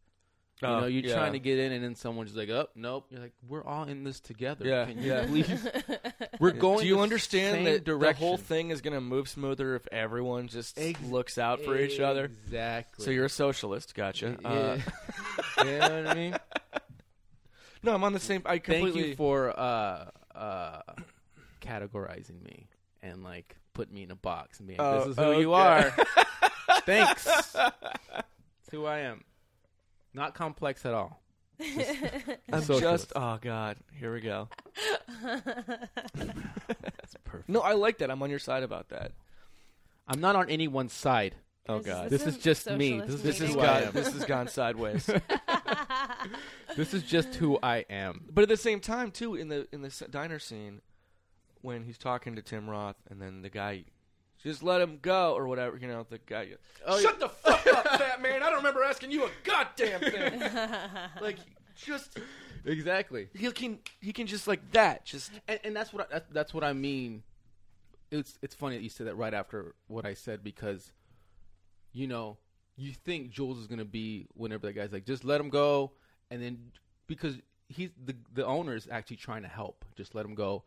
You Oh, know, you're yeah. trying to get in, and then someone's like, "Oh, nope." You're like, "We're all in this together. Yeah, Can you yeah. please?" [LAUGHS] We're [LAUGHS] going. Do you the understand same that direction. the whole thing is going to move smoother if everyone just Ex- looks out for each other? Exactly. So you're a socialist, gotcha. Yeah. Uh, [LAUGHS] you know what I mean? no, I'm on the same. I completely. Thank you for uh, uh, categorizing me and like put me in a box and being, Oh, "This is who you are." Thanks. It's who I am. Not complex at all. [LAUGHS] I'm socialist. just. Oh God, here we go. [LAUGHS] That's perfect. No, I like that. I'm on your side about that. I'm not on anyone's side. Oh Is God, This is a just me. This is this has who? I gone. am. This has gone sideways. [LAUGHS] This is just who I am. But at the same time, too, in the in the s- diner scene, when he's talking to Tim Roth, and then the guy, just let him go or whatever, you know, the guy, Oh, shut the fuck up, fat man! I don't remember asking you a goddamn thing. [LAUGHS] like, just Exactly. he can he can just like that, just and, and that's what I, that's, that's what I mean. It's it's funny that you said that right after what I said because, you know, you think Jules is gonna be whenever that guy's like, just let him go, and then because he's the the owner is actually trying to help, just let him go.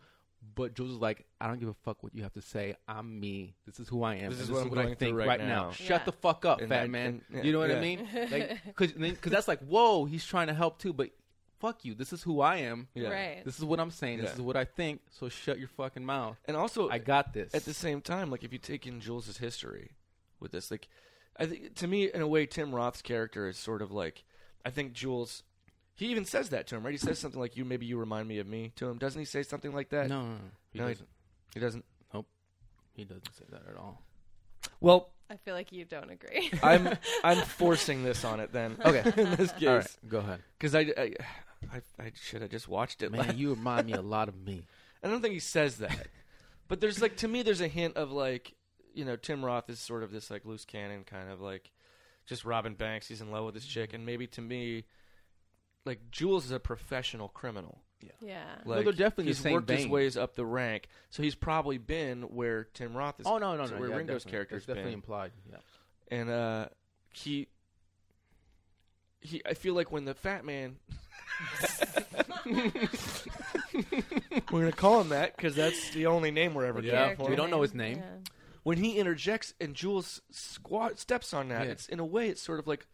But Jules is like, I don't give a fuck what you have to say. I'm me. This is who I am. This and is what I'm I think right right now." Shut Yeah. the fuck up, And fat that- man. and- yeah, you know what yeah. [LAUGHS] I mean? Like, because that's like, whoa, he's trying to help too. But fuck you. This is who I am. yeah. Right. This is what I'm saying. This is what I think. So shut your fucking mouth. And also, I got this. at the same time, like if you take in Jules's history with this, like I think to me, in a way, Tim Roth's character is sort of like I think Jules. He even says that to him, right? He says something like, "You maybe you remind me of me" to him. Doesn't he say something like that? no, no, no. He No, he- doesn't. he doesn't. Nope. He doesn't say that at all. Well, I feel like you don't agree. [LAUGHS] I'm [LAUGHS] I'm forcing this on it then. Okay. [LAUGHS] in this All case, right, go ahead. because I, I I I should have just watched it. Man, you remind me a lot of me. I don't think he says that, but there's like to me, there's a hint of like you know Tim Roth is sort of this like loose cannon kind of like just Robin Banks. He's in love with this chick, mm-hmm. and maybe to me, like Jules is a professional criminal. yeah. Yeah. Like they're definitely he's the same worked his ways up the rank, so he's probably been where Tim Roth is. Oh no, no, no. where yeah, Ringo's definitely. character's That's definitely been. implied. Yeah. and uh, he he. I feel like when the fat man. [LAUGHS] We're gonna call him that because that's the only name we're ever Yeah, getting Character for we don't know his name. Yeah. When he interjects and Jules squat steps on that, Yeah. it's in a way it's sort of like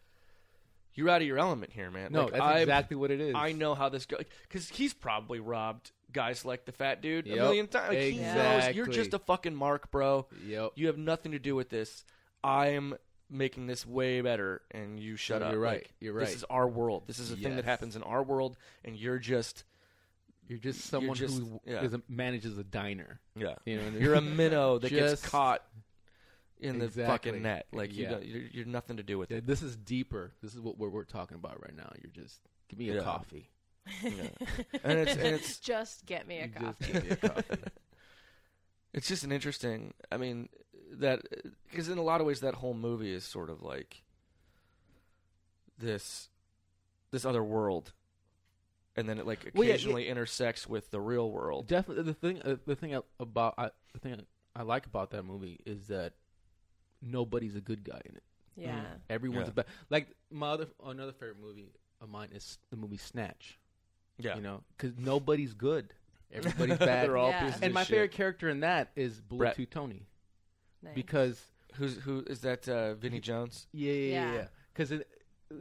you're out of your element here, man. No, Like, that's I'm- exactly what it is. I know how this goes because he's probably robbed guys like the fat dude Yep, a million times. Like, He knows you're just a fucking mark, bro. Yep. You have nothing to do with this. I'm making this way better, and you shut No, up. you're right. Like, You're right. This is our world. This is a thing that happens in our world, and you're just You're just someone just- who yeah. a, manages a diner. yeah. You know, I? You're a minnow that Just- gets caught in the Exactly. fucking net. Like you Yeah. don't, you're, you're nothing to do with Yeah, it. this is deeper. This is what we're, we're talking about right now. You're just give me a Yeah. coffee. Yeah. And it's and it's [LAUGHS] just get me a coffee. Just give me a coffee. [LAUGHS] it's just an interesting. I mean, that because in a lot of ways that whole movie is sort of like this this other world, and then it like Well, yeah, occasionally intersects with the real world. Definitely, the thing, uh, the thing about I, the thing I like about that movie is that nobody's a good guy in it. Yeah. Everyone's Yeah. a bad. Like my other another favorite movie of mine is the movie Snatch. Yeah, You know, because nobody's good. [LAUGHS] Everybody's bad. they're all Yeah. pieces and of my shit. favorite character in that is Brett. Bullet Tooth Tony Nice. because Who's who is that? Uh, Vinnie Jones. yeah, yeah, yeah, Yeah. yeah. Because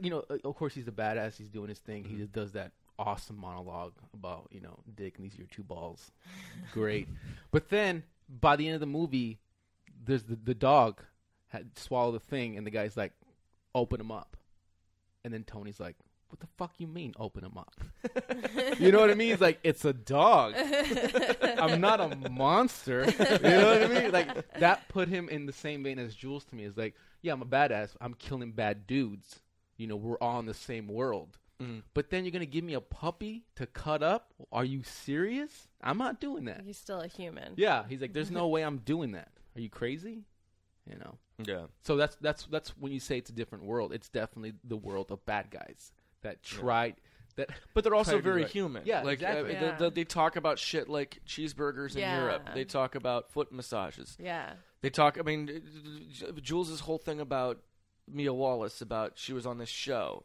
you know, uh, of course, he's a badass. He's doing his thing. Mm-hmm. He just does that awesome monologue about you know, Dick, and these are your two balls. Great. [LAUGHS] but then by the end of the movie, there's the the dog had swallowed the thing, and the guy's like, "Open him up," and then Tony's like. What the fuck you mean open him up? [LAUGHS] you know what I mean? He's like, it's a dog. I'm not a monster. You know what I mean? Like that put him in the same vein as Jules to me. Is like, yeah, I'm a badass. I'm killing bad dudes. You know, we're all in the same world. Mhm. But then you're gonna give me a puppy to cut up? Are you serious? I'm not doing that. He's still a human. Yeah, he's like, there's no way I'm doing that. Are you crazy? You know. Yeah, So that's that's that's when you say it's a different world. It's definitely the world of bad guys that tried that. [LAUGHS] but they're also Try very right. human. Yeah, like exactly. uh, Yeah. They, they talk about shit like cheeseburgers in Yeah. Europe. They talk about foot massages. Yeah. They talk. I mean, J- Jules' whole thing about Mia Wallace about she was on this show,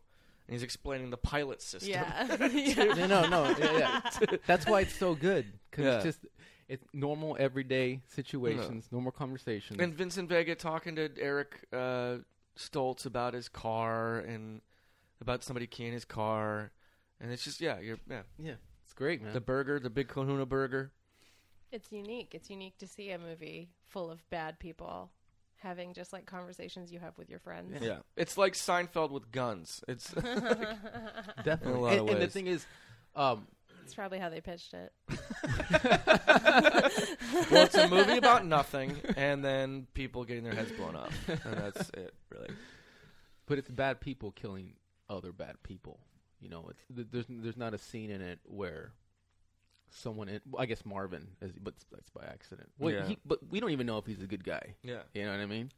and he's explaining the pilot system. Yeah. yeah. [LAUGHS] [LAUGHS] no, no, no. Yeah, yeah. That's why it's so good because Yeah. it's just it's normal everyday situations, normal conversations. And Vincent Vega talking to Eric uh, Stoltz about his car and about somebody keying his car, and it's just yeah, you're yeah. yeah, it's great, man. The burger, the big Kahuna burger. It's unique. It's unique to see a movie full of bad people having just like conversations you have with your friends. Yeah, it's like Seinfeld with guns. It's [LAUGHS] [LAUGHS] Definitely. in a lot and, of and the thing is, um, It's probably how they pitched it. [LAUGHS] well, it's a movie about nothing, and then people getting their heads blown off, and that's it, really. but it's bad people killing other bad people. You know, it's th- there's there's not a scene in it where someone, in, well, I guess Marvin, is, but that's by accident. Well, Yeah. he, but we don't even know if he's a good guy. Yeah. You know what I mean?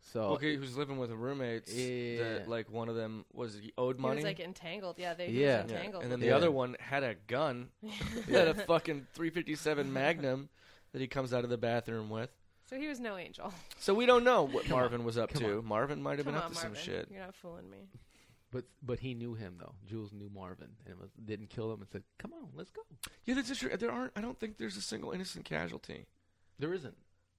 So Okay, he was living with roommates. Yeah. That, like one of them was he owed He money. was like entangled. Yeah, they Yeah. he Yeah, was entangled. and then the Yeah. other one had a gun. [LAUGHS] he had a fucking 357 Magnum that he comes out of the bathroom with. So he was no angel. So we don't know what Come Marvin was up Come to. on. Marvin might have Come been up on, to some shit. You're not fooling me. But but he knew him though. Jules knew Marvin and was, didn't kill him and said, "Come on, let's go." Yeah, that's just, there aren't. I don't think there's a single innocent casualty There isn't.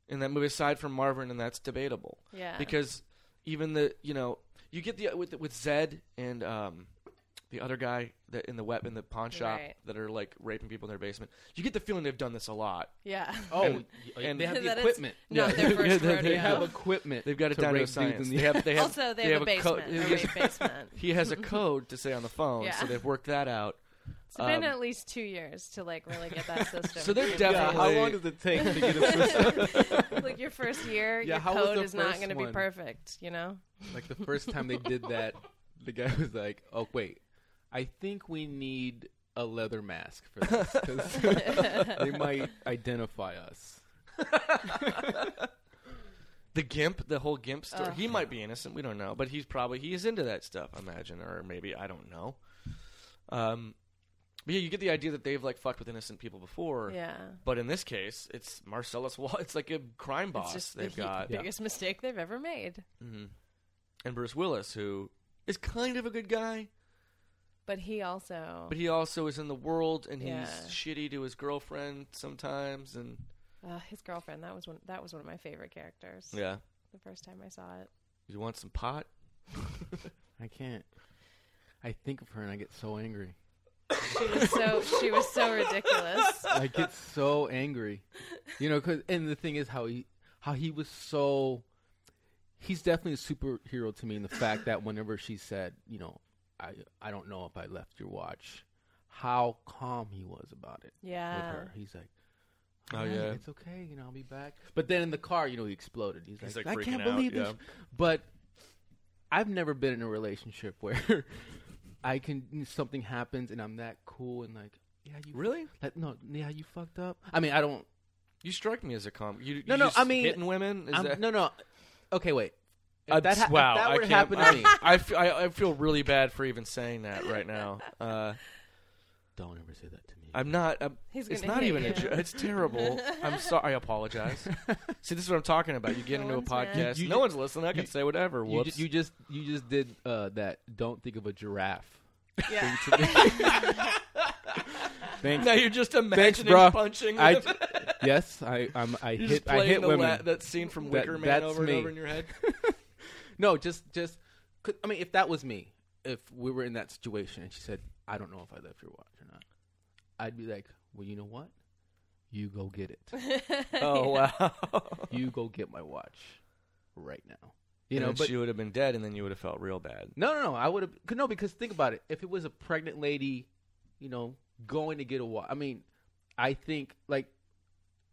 In that movie aside from Marvin, and that's debatable. Yeah. because even the you know you get the with with Zed and um the other guy that in the web in the pawn shop Right. that are like raping people in their basement. You get the feeling they've done this a lot. yeah. [LAUGHS] Oh, And- and- they have the That it's equipment. not their first [LAUGHS] Yeah, they- rodeo. They have equipment. They've got it to down to a rape science. in They have, they have, also, they, have, a co- basement, [LAUGHS] a basement. he has a code to say on the phone, Yeah. so they've worked that out. It's been Um, at least two years to like really get that [LAUGHS] system. So they're definitely. Yeah, how long does it take to get a [LAUGHS] system? like your first year, Yeah, your code is not going to be perfect. You know. like the first time they did that, the guy was like, "Oh wait, I think we need a leather mask for this because [LAUGHS] they might identify us." the Gimp, the whole Gimp story. Ugh. He might be innocent. We don't know, but he's probably he's into that stuff. I imagine, or maybe I don't know. Um, but yeah, you get the idea that they've like fucked with innocent people before. Yeah. But in this case, it's Marcellus Wall. [LAUGHS] It's like a crime boss It's just they've the got, Yeah. biggest mistake they've ever made. hmm and Bruce Willis, who is kind of a good guy, But he also. but he also is in the world and he's Yeah. shitty to his girlfriend sometimes, and uh, his girlfriend. That was one. That was one of my favorite characters. yeah, The first time I saw it. you want some pot? [LAUGHS] I can't. I think of her and I get so angry. She was so. she was so ridiculous. I get so angry, you know. Cause and the thing is how he how he was so. He's definitely a superhero to me in the fact that whenever she said, you know, I I don't know if I left your watch, how calm he was about it with Yeah. her. He's like. Oh, "Alright, yeah. it's okay. You know, I'll be back. But then in the car, you know, he exploded. He's, He's, like, like, I can't out, believe this. But I've never been in a relationship [LAUGHS] where I can something happens and I'm that cool and like, yeah, you Really? like, no, yeah, you fucked up. I mean, I don't. You strike me as a calm. You, No, you no, I mean, hitting women. Is that no, no. Okay, wait. Uh, that ha- if wow, that I were to can't- happen to me- [LAUGHS] I, f- I- I feel really bad for even saying that right now. [LAUGHS] Uh, Don't ever say that to me. I'm not. I'm, He's it's gonna not hit even a joke. It's terrible. I'm sorry. I apologize. [LAUGHS] See, this is what I'm talking about. You get No into a one's mad. podcast. You- you no ju- one's listening. I can you- say whatever. you, Whoops. ju- you just you just did uh, that. Don't think of a giraffe. Yeah. [LAUGHS] Thanks. now you're just imagining bro. punching. I, them. [LAUGHS] yes, I I'm, I You're hit just I playing hit the women. la- that scene from That- Wicker Man that's over me. and over in your head. No, just just. 'cause- I mean, if that was me, if we were in that situation, and she said, "I don't know if I left your watch or not," I'd be like, "Well, you know what? You go get it. [LAUGHS] Oh wow. You go get my watch right now." You You know, know, but she would have been dead, and then you would have felt real bad. No, no, no. I would have no because think about it. If it was a pregnant lady, you know, going to get a watch. I mean, I think like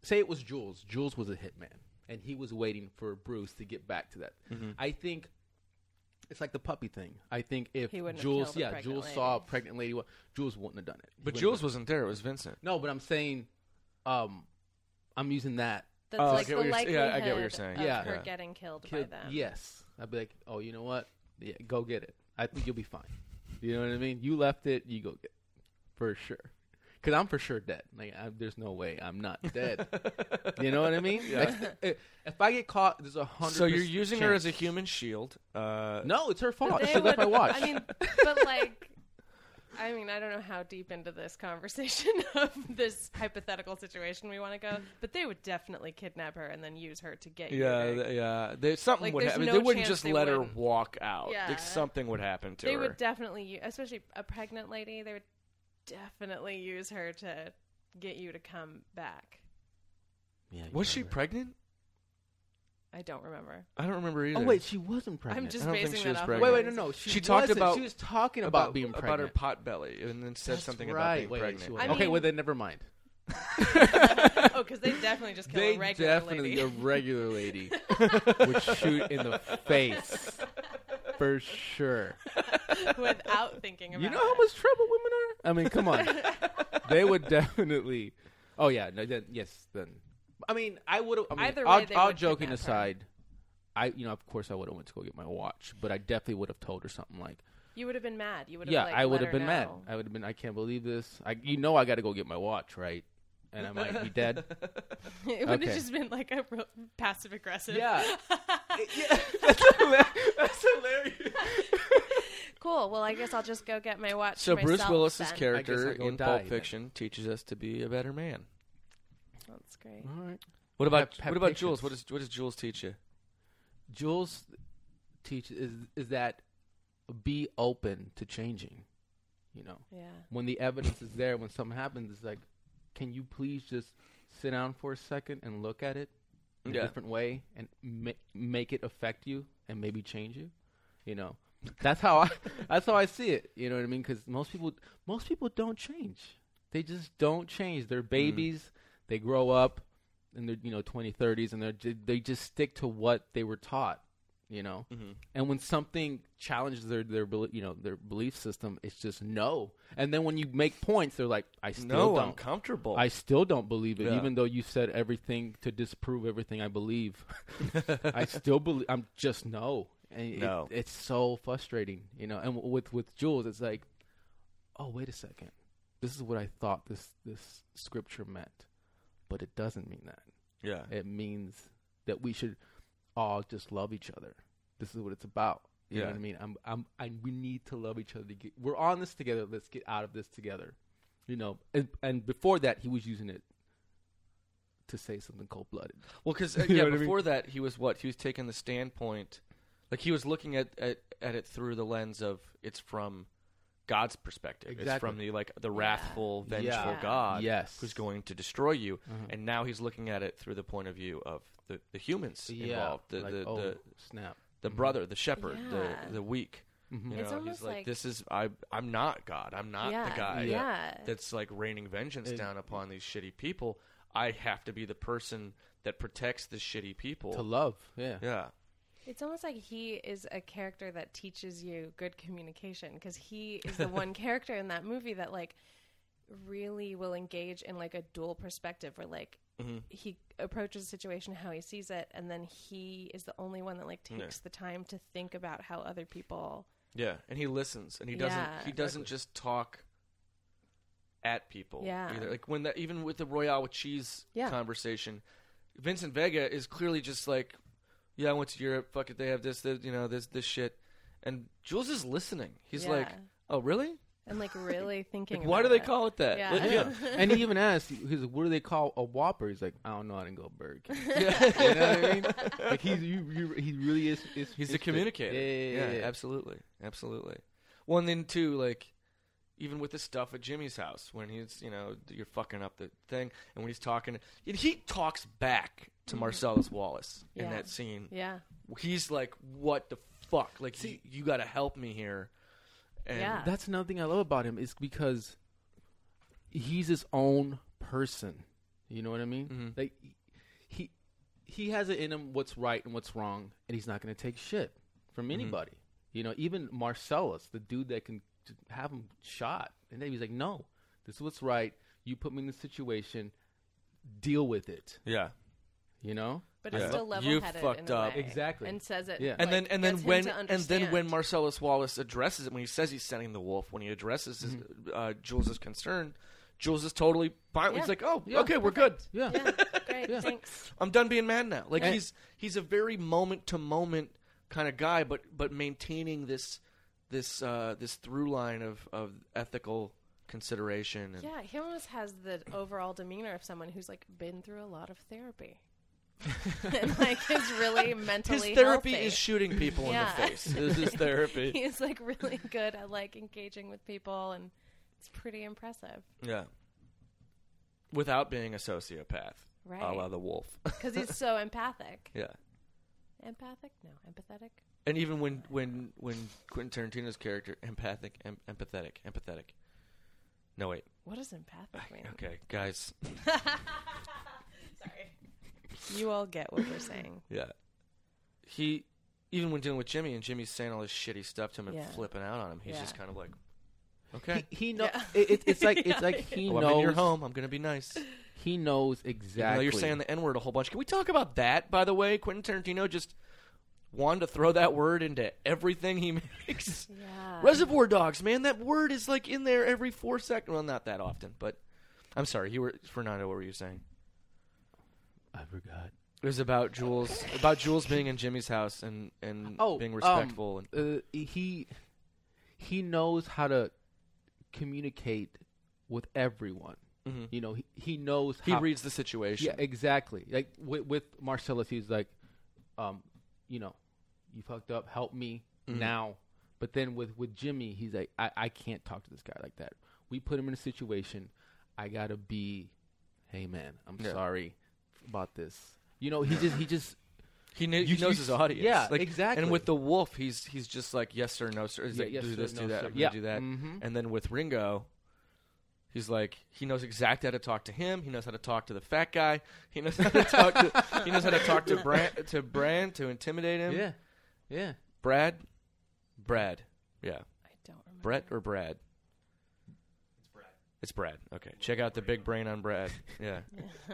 say it was Jules. Jules was a hitman, and he was waiting for Bruce to get back to that. Mm-hmm. I think it's like the puppy thing. I think if He wouldn't have Jules, killed a yeah, pregnant Jules lady. saw a pregnant lady, well, Jules wouldn't have done it. He But wouldn't Jules have- wasn't there. It was Vincent. no, but I'm saying, um, I'm using that. That's Oh, I like get the what you're s- likelihood yeah, I get what you're saying. of Yeah. her Yeah. getting killed by Kid, yes, I'd be like, oh, you know what? Yeah, go get it. I think you'll be fine. You know what I mean? You left it, you go get it for sure. Because I'm for sure dead. Like, I, there's no way I'm not [LAUGHS] dead. you know what I mean? Yeah. Like, if, if I get caught, there's a hundred. So you're using her as a human shield. Uh, No, it's her fault. they She left my watch. I mean, but like, I mean, I don't know how deep into this conversation [LAUGHS] of this hypothetical situation we want to go, but they would definitely kidnap her and then use her to get Yeah, you. th- yeah. They, something Like, would there's happen. no they wouldn't chance just they let her wouldn't. walk out. Yeah. Like, something would happen to They her. would definitely, u- especially a pregnant lady, they would definitely use her to get you to come back. Yeah, you was she remember. pregnant? I don't remember. I don't remember oh, either. Oh wait, she wasn't pregnant. I'm just I don't think basing she that was off. of pregnant. Wait, wait, no, no. She, She talked wasn't. about- She was talking about, being pregnant. about her pot belly, and then said That's something right. about being Wait, pregnant. she I was- okay, mean- well then never mind. [LAUGHS] oh, because they definitely just kill They a regular definitely lady. a regular lady [LAUGHS] would shoot in the face [LAUGHS] for sure. [LAUGHS] without thinking about it. You know how much trouble women are. I mean, come on. [LAUGHS] they would definitely. Oh yeah, no, then, yes. Then I mean, I would have. I mean, Either all, way, they all would joking kidnap her. aside, I you know of course I would have went to go get my watch, but I definitely would have told her something like, You would have been mad. You would have yeah, like, I would let have her been mad. know. I would have been. I can't believe this. I you know I got to go get my watch, right? And I might be dead. [LAUGHS] it would Okay. have just been like a real passive aggressive. Yeah. [LAUGHS] yeah, [LAUGHS] that's hilarious. That's hilarious. cool. Well, I guess I'll just go get my watch. So Bruce myself Willis's then. Character guess I go in die Pulp then. Fiction teaches us to be a better man. That's great. All right. What about Have- have what about patience. Jules? What does what does Jules teach you? Jules teaches is is that be open to changing. You know, Yeah. when the evidence is there, when something happens, it's like, can you please just sit down for a second and look at it in Yeah. a different way and ma- make it affect you and maybe change you? You know, that's how I [LAUGHS] that's how I see it. You know what I mean? Because most people most people don't change. They just don't change. They're mm. babies. They grow up in their you know 20, 30s, and they they just stick to what they were taught. You know, Mm-hmm. and when something challenges their their you know their belief system, it's just no. And then when you make points, they're like, I still No, don't. I'm comfortable. I still don't believe it, Yeah. even though you said everything to disprove everything I believe. [LAUGHS] I still believe. I'm just no. And it- No. it's so frustrating, you know. And w- with with Jules, it's like, oh wait a second, this is what I thought this this scripture meant, but it doesn't mean that. yeah. It means that we should all just love each other. This is what it's about. You know what I mean? I'm, I'm, I, we need to love each other. To get, we're on this together. Let's get out of this together. You know, and, and before that, he was using it to say something cold blooded. Well, because [LAUGHS] You yeah, know what I mean? before that, he was what? He was taking the standpoint, like he was looking at, at at it through the lens of it's from God's perspective. It's from the like the wrathful, vengeful Yeah. God Yes. who's going to destroy you. Uh-huh. And now he's looking at it through the point of view of the, the humans involved, the like, the, oh, the, snap. the brother, the shepherd, Yeah. the the weak. Mhm. You It's know, almost he's like, like- this is I I'm not God. I'm not yeah. the guy Yeah. that's like raining vengeance It- down upon these shitty people. I have to be the person that protects the shitty people. To love, yeah. yeah. It's almost like he is a character that teaches you good communication because he is the one [LAUGHS] character in that movie that like really will engage in like a dual perspective where like Mhm. he approaches the situation how he sees it and then he is the only one that like takes Yeah. the time to think about how other people Yeah, and he listens, and he doesn't. Yeah. he doesn't just talk at people. Yeah. Either. Like when that, even with the Royale with cheese Yeah. conversation, Vincent Vega is clearly just like, "Yeah, I went to Europe. Fuck it, they have this, this you know, this, this shit." And Jules is listening. He's like, "Oh, really? And like really thinking Like, why do they it. call it that?" Yeah. Like, yeah. [LAUGHS] and he even asked, he's like, "What do they call a Whopper?" He's like, "I don't know. I didn't go Burger King." Yeah. [LAUGHS] [LAUGHS] you know what I mean? Like he's you, you, he really is. is He's a communicator. Yeah, yeah, yeah, yeah. absolutely, absolutely. Well, and then too, like even with the stuff at Jimmy's house when he's, you know, you're fucking up the thing, and when he's talking, and he talks back to mm-hmm. Marcellus Wallace in that scene. yeah He's like, "What the fuck? Like, you, you got to help me here." And Yeah. That's another thing I love about him is because he's his own person. You know what I mean? Mhm. Like he he has it in him what's right and what's wrong, and he's not going to take shit from anybody. You know, even Marcellus, the dude that can have him shot, and then he's like, "No, this is what's right. You put me in this situation. Deal with it." yeah, Mm-hmm. You know? but Yeah. it's still You level-headed fucked in a up. way. Exactly. and says it Yeah. and like, then and then gets him when to and then when understand. Marcellus Wallace addresses it when he says he's sending the wolf when he addresses his, uh, Jules' concern, Jules is totally fine. Yeah. He's like, "Oh, Yeah. okay, we're good." Yeah. yeah great Yeah. thanks I'm done being mad now. Like And- he's he's a very moment to moment kind of guy, but but maintaining this this uh, this through line of, of ethical consideration. And, yeah he almost has the overall demeanor of someone who's like been through a lot of therapy [LAUGHS] and like is really [LAUGHS] mentally His therapy healthy. is shooting people Yeah. in the face. [LAUGHS] This is therapy. he's like really good at like engaging with people and it's pretty impressive yeah. Without being a sociopath, a la the wolf. because he's so empathic yeah. empathic no empathetic And even when when when Quentin Tarantino's character empathic, em- empathetic, empathetic. No wait. what does empathic mean Okay, guys. sorry you all get what we're saying [LAUGHS] Yeah. He even when dealing with Jimmy and Jimmy's saying all this shitty stuff to him and Yeah. flipping out on him, he's Yeah. just kind of like, okay. He, he know Yeah. it, it- it's like [LAUGHS] it's like he well, knows I'm in your home. I'm gonna be nice. he knows Even exactly. you're saying the N word a whole bunch. Can we talk about that? By the way, Quentin Tarantino just wanted to throw that word into everything he [LAUGHS] makes. yeah Reservoir Dogs, man, that word is like in there every four seconds. Well, not that often, but I'm sorry. You were Fernando. What were you saying? I forgot. It was about Jules, about Jules being in Jimmy's house and and Oh, being um, respectful. and Uh, he he knows how to communicate with everyone. Mhm. You know, he, he knows he how, reads the situation. Yeah, exactly. Like with, with Marcellus, he's like, um, you know, you fucked up. Help me Mhm. now. But then with with Jimmy, he's like, I, I can't talk to this guy like that. We put him in a situation. I gotta be, hey man, I'm Yeah. sorry about this. You know, he just he just He, kn- You- he knows you- his audience. yeah, like, exactly. And with the wolf, he's he's just like yes sir, no sir. He's Yeah, like, yes, do sir, this, no, do that, sir. I'm gonna Yeah. do that. Mhm. And then with Ringo, he's like he knows exactly how to talk to him. He knows how to talk to the fat guy. He knows how to talk to [LAUGHS] he knows how to talk to Brand to Brand to intimidate him. yeah, yeah. Brad, Brad, yeah, I don't remember Brett or Brad. It's Brad. It's Brad. Okay, check out the big brain on Brad. Yeah, [LAUGHS]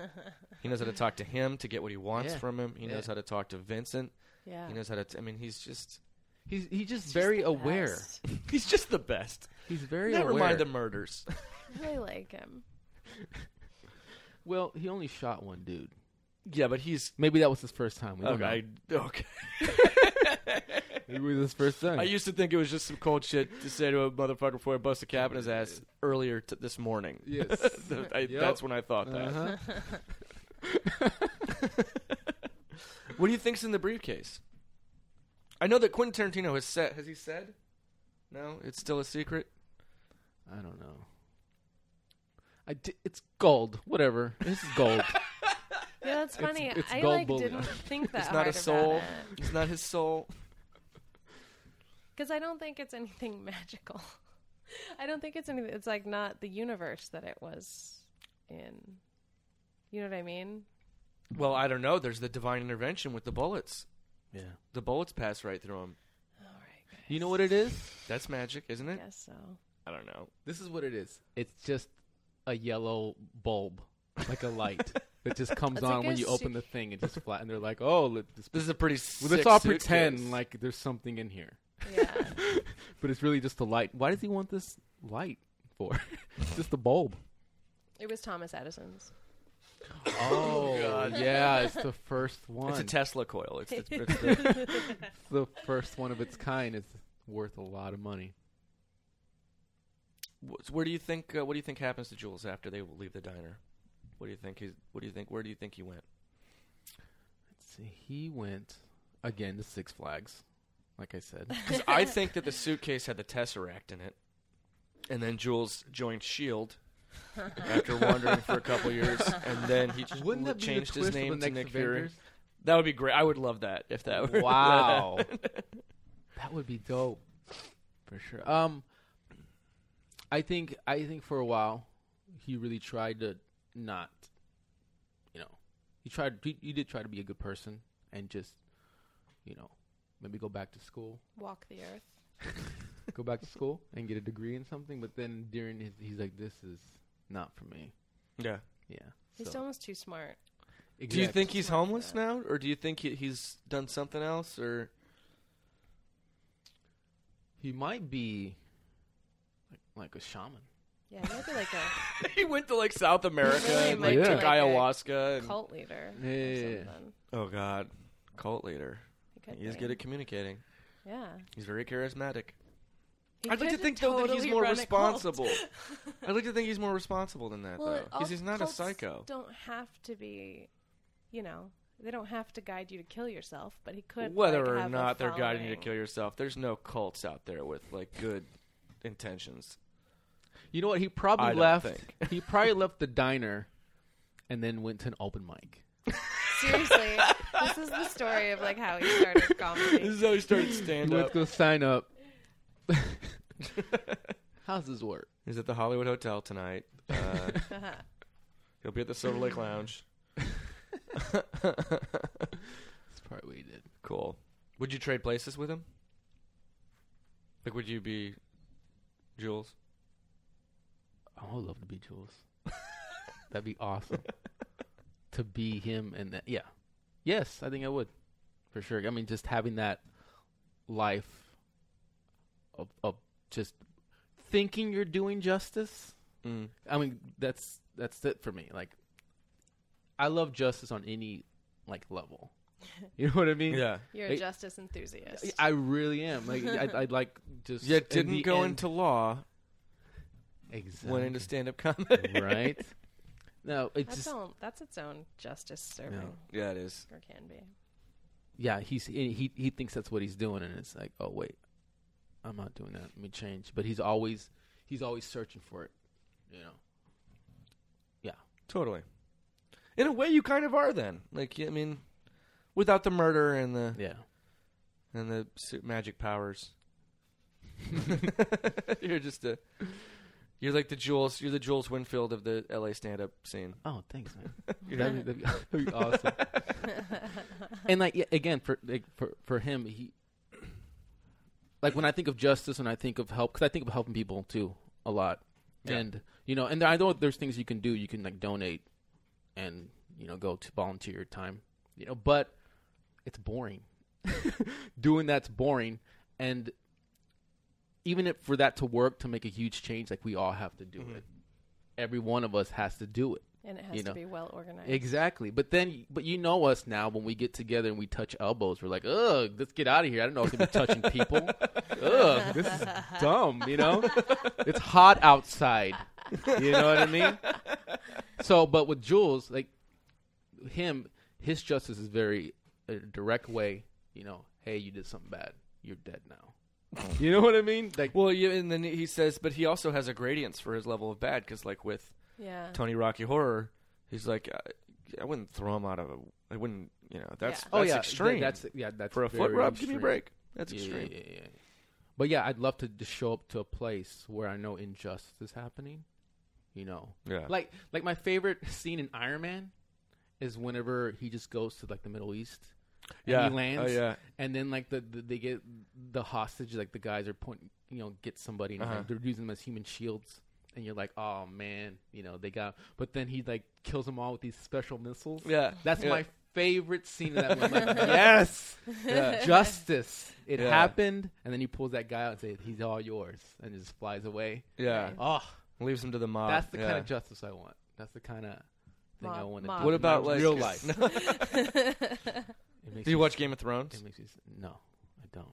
he knows how to talk to him to get what he wants Yeah. from him. He knows Yeah. how to talk to Vincent. yeah He knows how to. T- I mean, he's just He's he's just He's very the aware. best. [LAUGHS] he's just the best. He's very Never aware. mind the murders. [LAUGHS] [LAUGHS] I really like him Well, he only shot one dude. yeah, but he's Maybe that was his first time. We don't okay. Okay. know. Maybe it was his first time. I used to think it was just some cold shit to say to a motherfucker before I bust a cap in his ass earlier t- this morning. Yes. I, Yep. That's when I thought that. Uh-huh. [LAUGHS] What do you think's in the briefcase? I know that Quentin Tarantino has said. Has he said? No, it's still a secret. I don't know. I di- it's gold. Whatever. This is gold. [LAUGHS] yeah that's It's- funny it's I gold like bullion. didn't think that It's not a soul. it It's not his soul. because I don't think it's anything [LAUGHS] magical I don't think it's anything it's like not the universe that it was in you know what I mean Well, I don't know. There's the divine intervention with the bullets. yeah. The bullets pass right through him. all right guys. You know what it is? That's magic, isn't I it? guess so I don't know. This is what it is. It's just a yellow bulb, like a light [LAUGHS] that just comes That's on when a you su- open the thing and just flat. And they're like, "Oh, let, this, This is a pretty. well, let's sick all suitcase. pretend like there's something in here." Yeah. [LAUGHS] But it's really just a light. Why does he want this light for? [LAUGHS] just a bulb. it was Thomas Edison's. [LAUGHS] Oh, God. yeah, it's the first one. It's a Tesla coil. It's, it's, it's [LAUGHS] the, the first one of its kind. It's worth a lot of money. wh- where do you think? Uh, what do you think happens to Jules after they leave the diner? What do you think? He's, what do you think? Where do you think he went? Let's see. He went again to Six Flags, like I said. [LAUGHS] Because I think that the suitcase had the tesseract in it, and then Jules joined Shield after wandering for a couple years, and then he ch- Wouldn't that be the changed his twist of name the to next Nick Fury. Avengers? That would be great. I would love that if that were [LAUGHS] Wow. that would be dope. For sure. Um I think I think for a while he really tried to not you know, he tried he, he did try to be a good person and just you know, maybe go back to school, Walk the earth. [LAUGHS] go back to school and get a degree in something, but then during his he's like this is not for me. yeah. Yeah. He's so- almost too smart. Do you think he's homeless now, or do you think he, he's done something else, or he might be like, like a shaman? Yeah, he might be like a [LAUGHS] he went to like South America Really and might like took like a ayahuasca? And, cult leader. Yeah, or yeah, yeah. something. oh God, cult leader. He could He is be. good at communicating. Yeah. He's very charismatic. He I'd like to could think though that he's more run a cult. responsible. [LAUGHS] I'd like to think he's more responsible than that Well, though, because he's not a cults psycho. Don't have to be, you know, they don't have to guide you to kill yourself, but he could. Whether like, or have not they're guiding you to kill yourself, there's no cults out there with like good intentions. You know what? He probably I don't left. think. [LAUGHS] he probably left the diner, and then went to an open mic. Seriously, this is the story of like how he started comedy. [LAUGHS] This is how he started stand up. Let's up. go sign up. [LAUGHS] How's this work? He's at the Hollywood Hotel tonight. Uh, [LAUGHS] he'll be at the Silver Lake Lounge. That's probably what he did. Cool. Would you trade places with him? Like, would you be Jules? I would love to be Jules. [LAUGHS] That'd be awesome. to be him and that, yeah, yes, I think I would, for sure. I mean, just having that life of of just thinking you're doing justice. Mm. I mean, that's that's it for me. Like, I love justice on any like level. [LAUGHS] You know what I mean? Yeah. You're Hey, a justice enthusiast. I really am. Like, I'd, I'd like just. Yet in didn't the go end- into law. exactly Went into stand-up comedy. right. [LAUGHS] No, it's that's just own, that's its own justice serving, yeah, it is. or can be. yeah. He's he he thinks that's what he's doing, and it's like, oh wait, I'm not doing that. Let me change. But he's always he's always searching for it. You know. Yeah. Totally. In a way, you kind of are then. Like, I mean, without the murder and the Yeah. and the magic powers, [LAUGHS] [LAUGHS] you're just a. You're like the Jules. You're the Jules Winnfield of the L.A. stand-up scene. Oh, thanks, man. [LAUGHS] that'd, be, that'd, be, that'd be awesome. and like yeah, again, for like, for for him, he like when I think of justice and I think of help, because I think of helping people too a lot, Yeah. and you know, and I know there's things you can do. You can like donate, and you know, go to volunteer your time, you know, but it's boring. [LAUGHS] Doing that's boring, and even if for that to work to make a huge change, like we all have to do Mhm. it. Every one of us has to do it. And it has You to be well organized. Exactly. But then, but you know us now when we get together and we touch elbows, we're like, ugh, let's get out of here. I don't know if I can be touching people. [LAUGHS] ugh, this is dumb, you know? [LAUGHS] It's hot outside. You know what I mean? So, but with Jules, like him, his justice is very a direct way, you know, hey, you did something bad. You're dead now. You know what I mean? Like, Well, yeah, and then he says, but he also has a gradients for his level of bad because, like with Yeah. Tony Rocky Horror, he's like, I, I wouldn't throw him out of a. I wouldn't, you know, that's Yeah. oh that's yeah, extreme. That's yeah, that's for a foot very rub. Give me a break. That's Yeah, extreme. Yeah, yeah, yeah. But yeah, I'd love to just show up to a place where I know injustice is happening. You know, Yeah. like like my favorite scene in Iron Man is whenever he just goes to like the Middle East. And yeah. he lands, Oh yeah. and then like the, the they get the hostage, like the guys are pointing, you know, get somebody, and Uh-huh. like, they're using them as human shields, and you're like, oh man, you know they got. But then he like kills them all with these special missiles. Yeah, That's yeah. my favorite scene of that movie. [LAUGHS] Like, yes, Yeah. [LAUGHS] justice. It Yeah. happened, and then he pulls that guy out and says, "He's all yours," and just flies away. Yeah, Oh, leaves him to the mob. that's the yeah. kind of justice I want. That's the kind of thing I Mob- want to mob. do. What about like real [LAUGHS] life? No. It makes Do you me- watch Game of Thrones? It makes me s- no, I don't.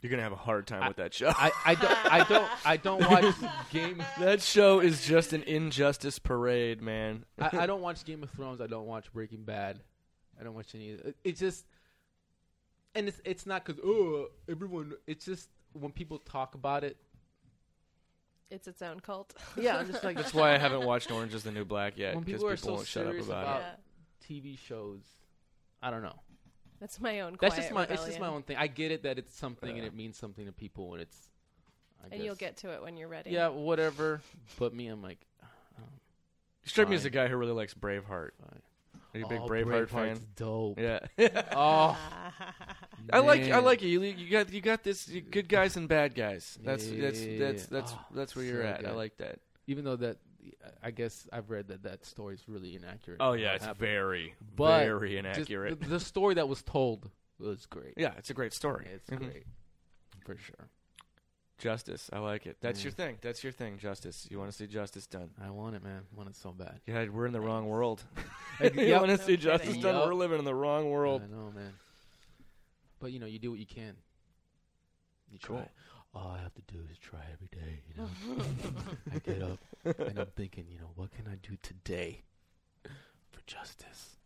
You're gonna have a hard time I- with that show. I, I don't I don't I don't [LAUGHS] watch game that show is just an injustice parade, man. I, I don't watch Game of Thrones. I don't watch Breaking Bad. I don't watch any. It, it's just, and it's it's not because oh everyone. It's just when people talk about it. It's its own cult. [LAUGHS] Yeah, I'm just like That's why I haven't watched Orange Is the New Black yet because people people, are so won't shut up about, about- it. TV shows. I don't know. That's my own. That's just my. It's just my own thing. I get it that it's something and it means something to people and it's. I And you'll get to it when you're ready. Yeah, whatever. But me, I'm like. um, You strike me as a guy who really likes Braveheart. fine. Are you a big Oh, Braveheart Braveheart's fan? Dope. Yeah. [LAUGHS] Oh, [LAUGHS] I like I like it. You you got you got this you, good guys and bad guys. That's that's Yeah. that's that's Oh, that's where you're so at. I like that. even though that I guess I've read that that story is really inaccurate. Oh yeah, it's happened. very But very Just inaccurate. the, the story that was told was great. yeah, it's a great story. it's Mhm. great for sure. Justice, I like it. That's Yeah. your thing. That's your thing. Justice. You want to see justice done. I want it, man. I want it so bad. Yeah, we're in the wrong world. [LAUGHS] [LAUGHS] Yep. want to see justice done? Yep. We're living in the wrong world. I know, man. But you know, you do what you can. You try. Cool. All I have to do is try every day. You know, [LAUGHS] I get up and I'm thinking, you know, what can I do today for justice?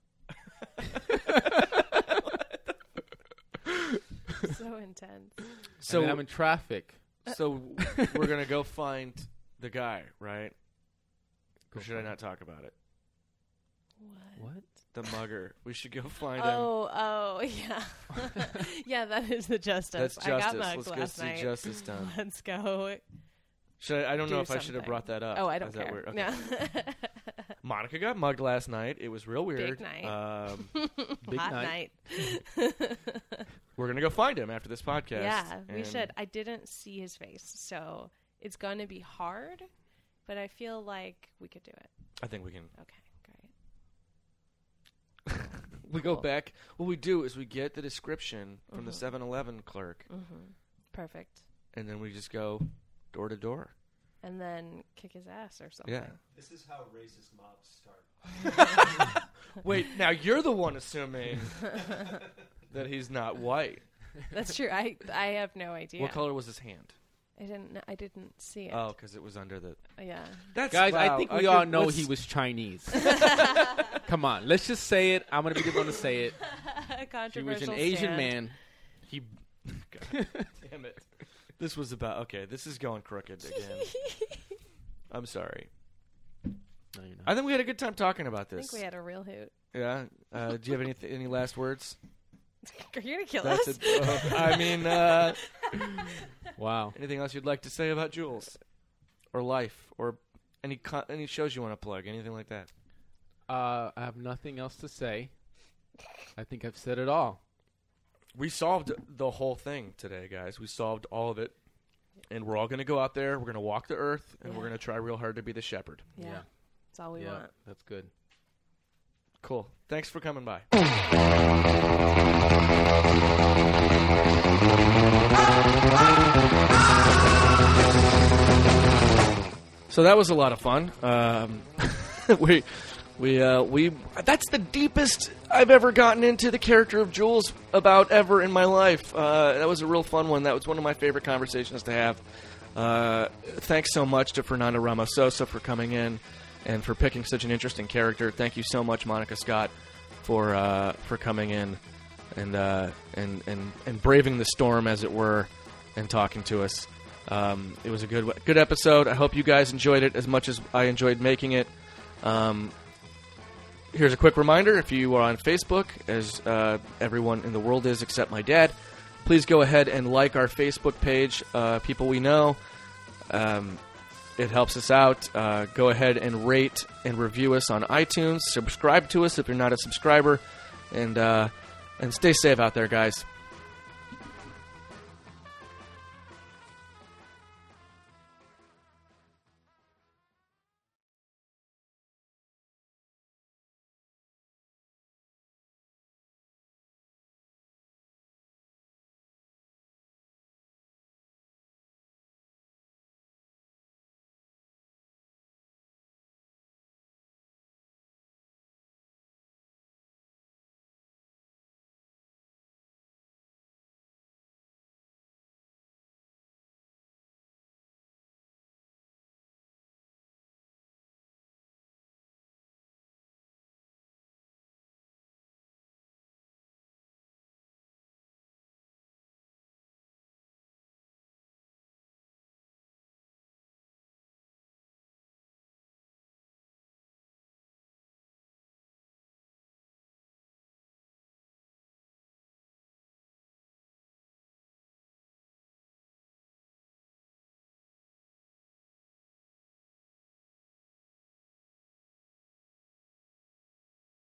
[LAUGHS] so intense. So So I'm in traffic. Uh, so we're gonna go find the guy, right? Or should I not talk about it? What? What? The mugger. We should go find him. Oh, oh, [LAUGHS] yeah, [LAUGHS] yeah. That is the justice. That's I got justice. mugged Let's go last see night. justice done. [LAUGHS] Let's go. Should I, I don't know do if I should have brought that up. Oh, I don't Is that care. weird? Okay. No. Monica got mugged last night. It was real weird. night. Um, Big Hot night. night. we're gonna go find him after this podcast. yeah, we should. I didn't see his face, so it's going to be hard, but I feel like we could do it. I think we can. Okay, great. We go Cool. back. What we do is we get the description from the Mhm. 7-Eleven clerk, Mm-hmm. Perfect. and then we just go door to door. And then kick his ass or something. Yeah. This is how racist mobs start. [LAUGHS] Wait, now you're the one assuming [LAUGHS] that he's not white. That's true. I I have no idea. What color was his hand? I didn't. kn- I didn't see it. Oh, because it was under the. yeah. That's Guys, I wow, think we could- all know let's- he was Chinese. [LAUGHS] Come on, let's just say it. I'm gonna be the one to say it. [LAUGHS] He was Controversial an Asian man. He. God [LAUGHS] damn it! This was about okay. This is going crooked again. I'm sorry. No, you're not. I think we had a good time talking about this. I this. think we had a real hoot. yeah. Uh, do you have any any last words? You're gonna kill That's us. it. Uh, I mean, uh, [LAUGHS] wow. anything else you'd like to say about Jules, or life, or any co- any shows you want to plug? Anything like that? Uh, I have nothing else to say. I think I've said it all. We solved the whole thing today, guys. We solved all of it. And we're all going to go out there. We're going to walk the earth, and we're Yeah. going to try real hard to be the shepherd. yeah. Yeah. That's all we yeah, want. that's good. Cool. Thanks for coming by. [LAUGHS] So that was a lot of fun. Um, [LAUGHS] we, we, uh, we. That's the deepest I've ever gotten into the character of Jules about ever in my life. Uh, that was a real fun one. That was one of my favorite conversations to have. Uh, thanks so much to Fernando Ramos Sosa for coming in and for picking such an interesting character. Thank you so much, Monica Scott, for uh, for coming in and uh, and and and braving the storm, as it were, and talking to us. Um, it was a good good episode. I hope you guys enjoyed it as much as I enjoyed making it. Um, here's a quick reminder: if you are on Facebook, as uh, everyone in the world is except my dad, please go ahead and like our Facebook page. Uh, people we know. Um, it helps us out. Uh, go ahead and rate and review us on iTunes. Subscribe to us if you're not a subscriber, and uh, and stay safe out there, guys.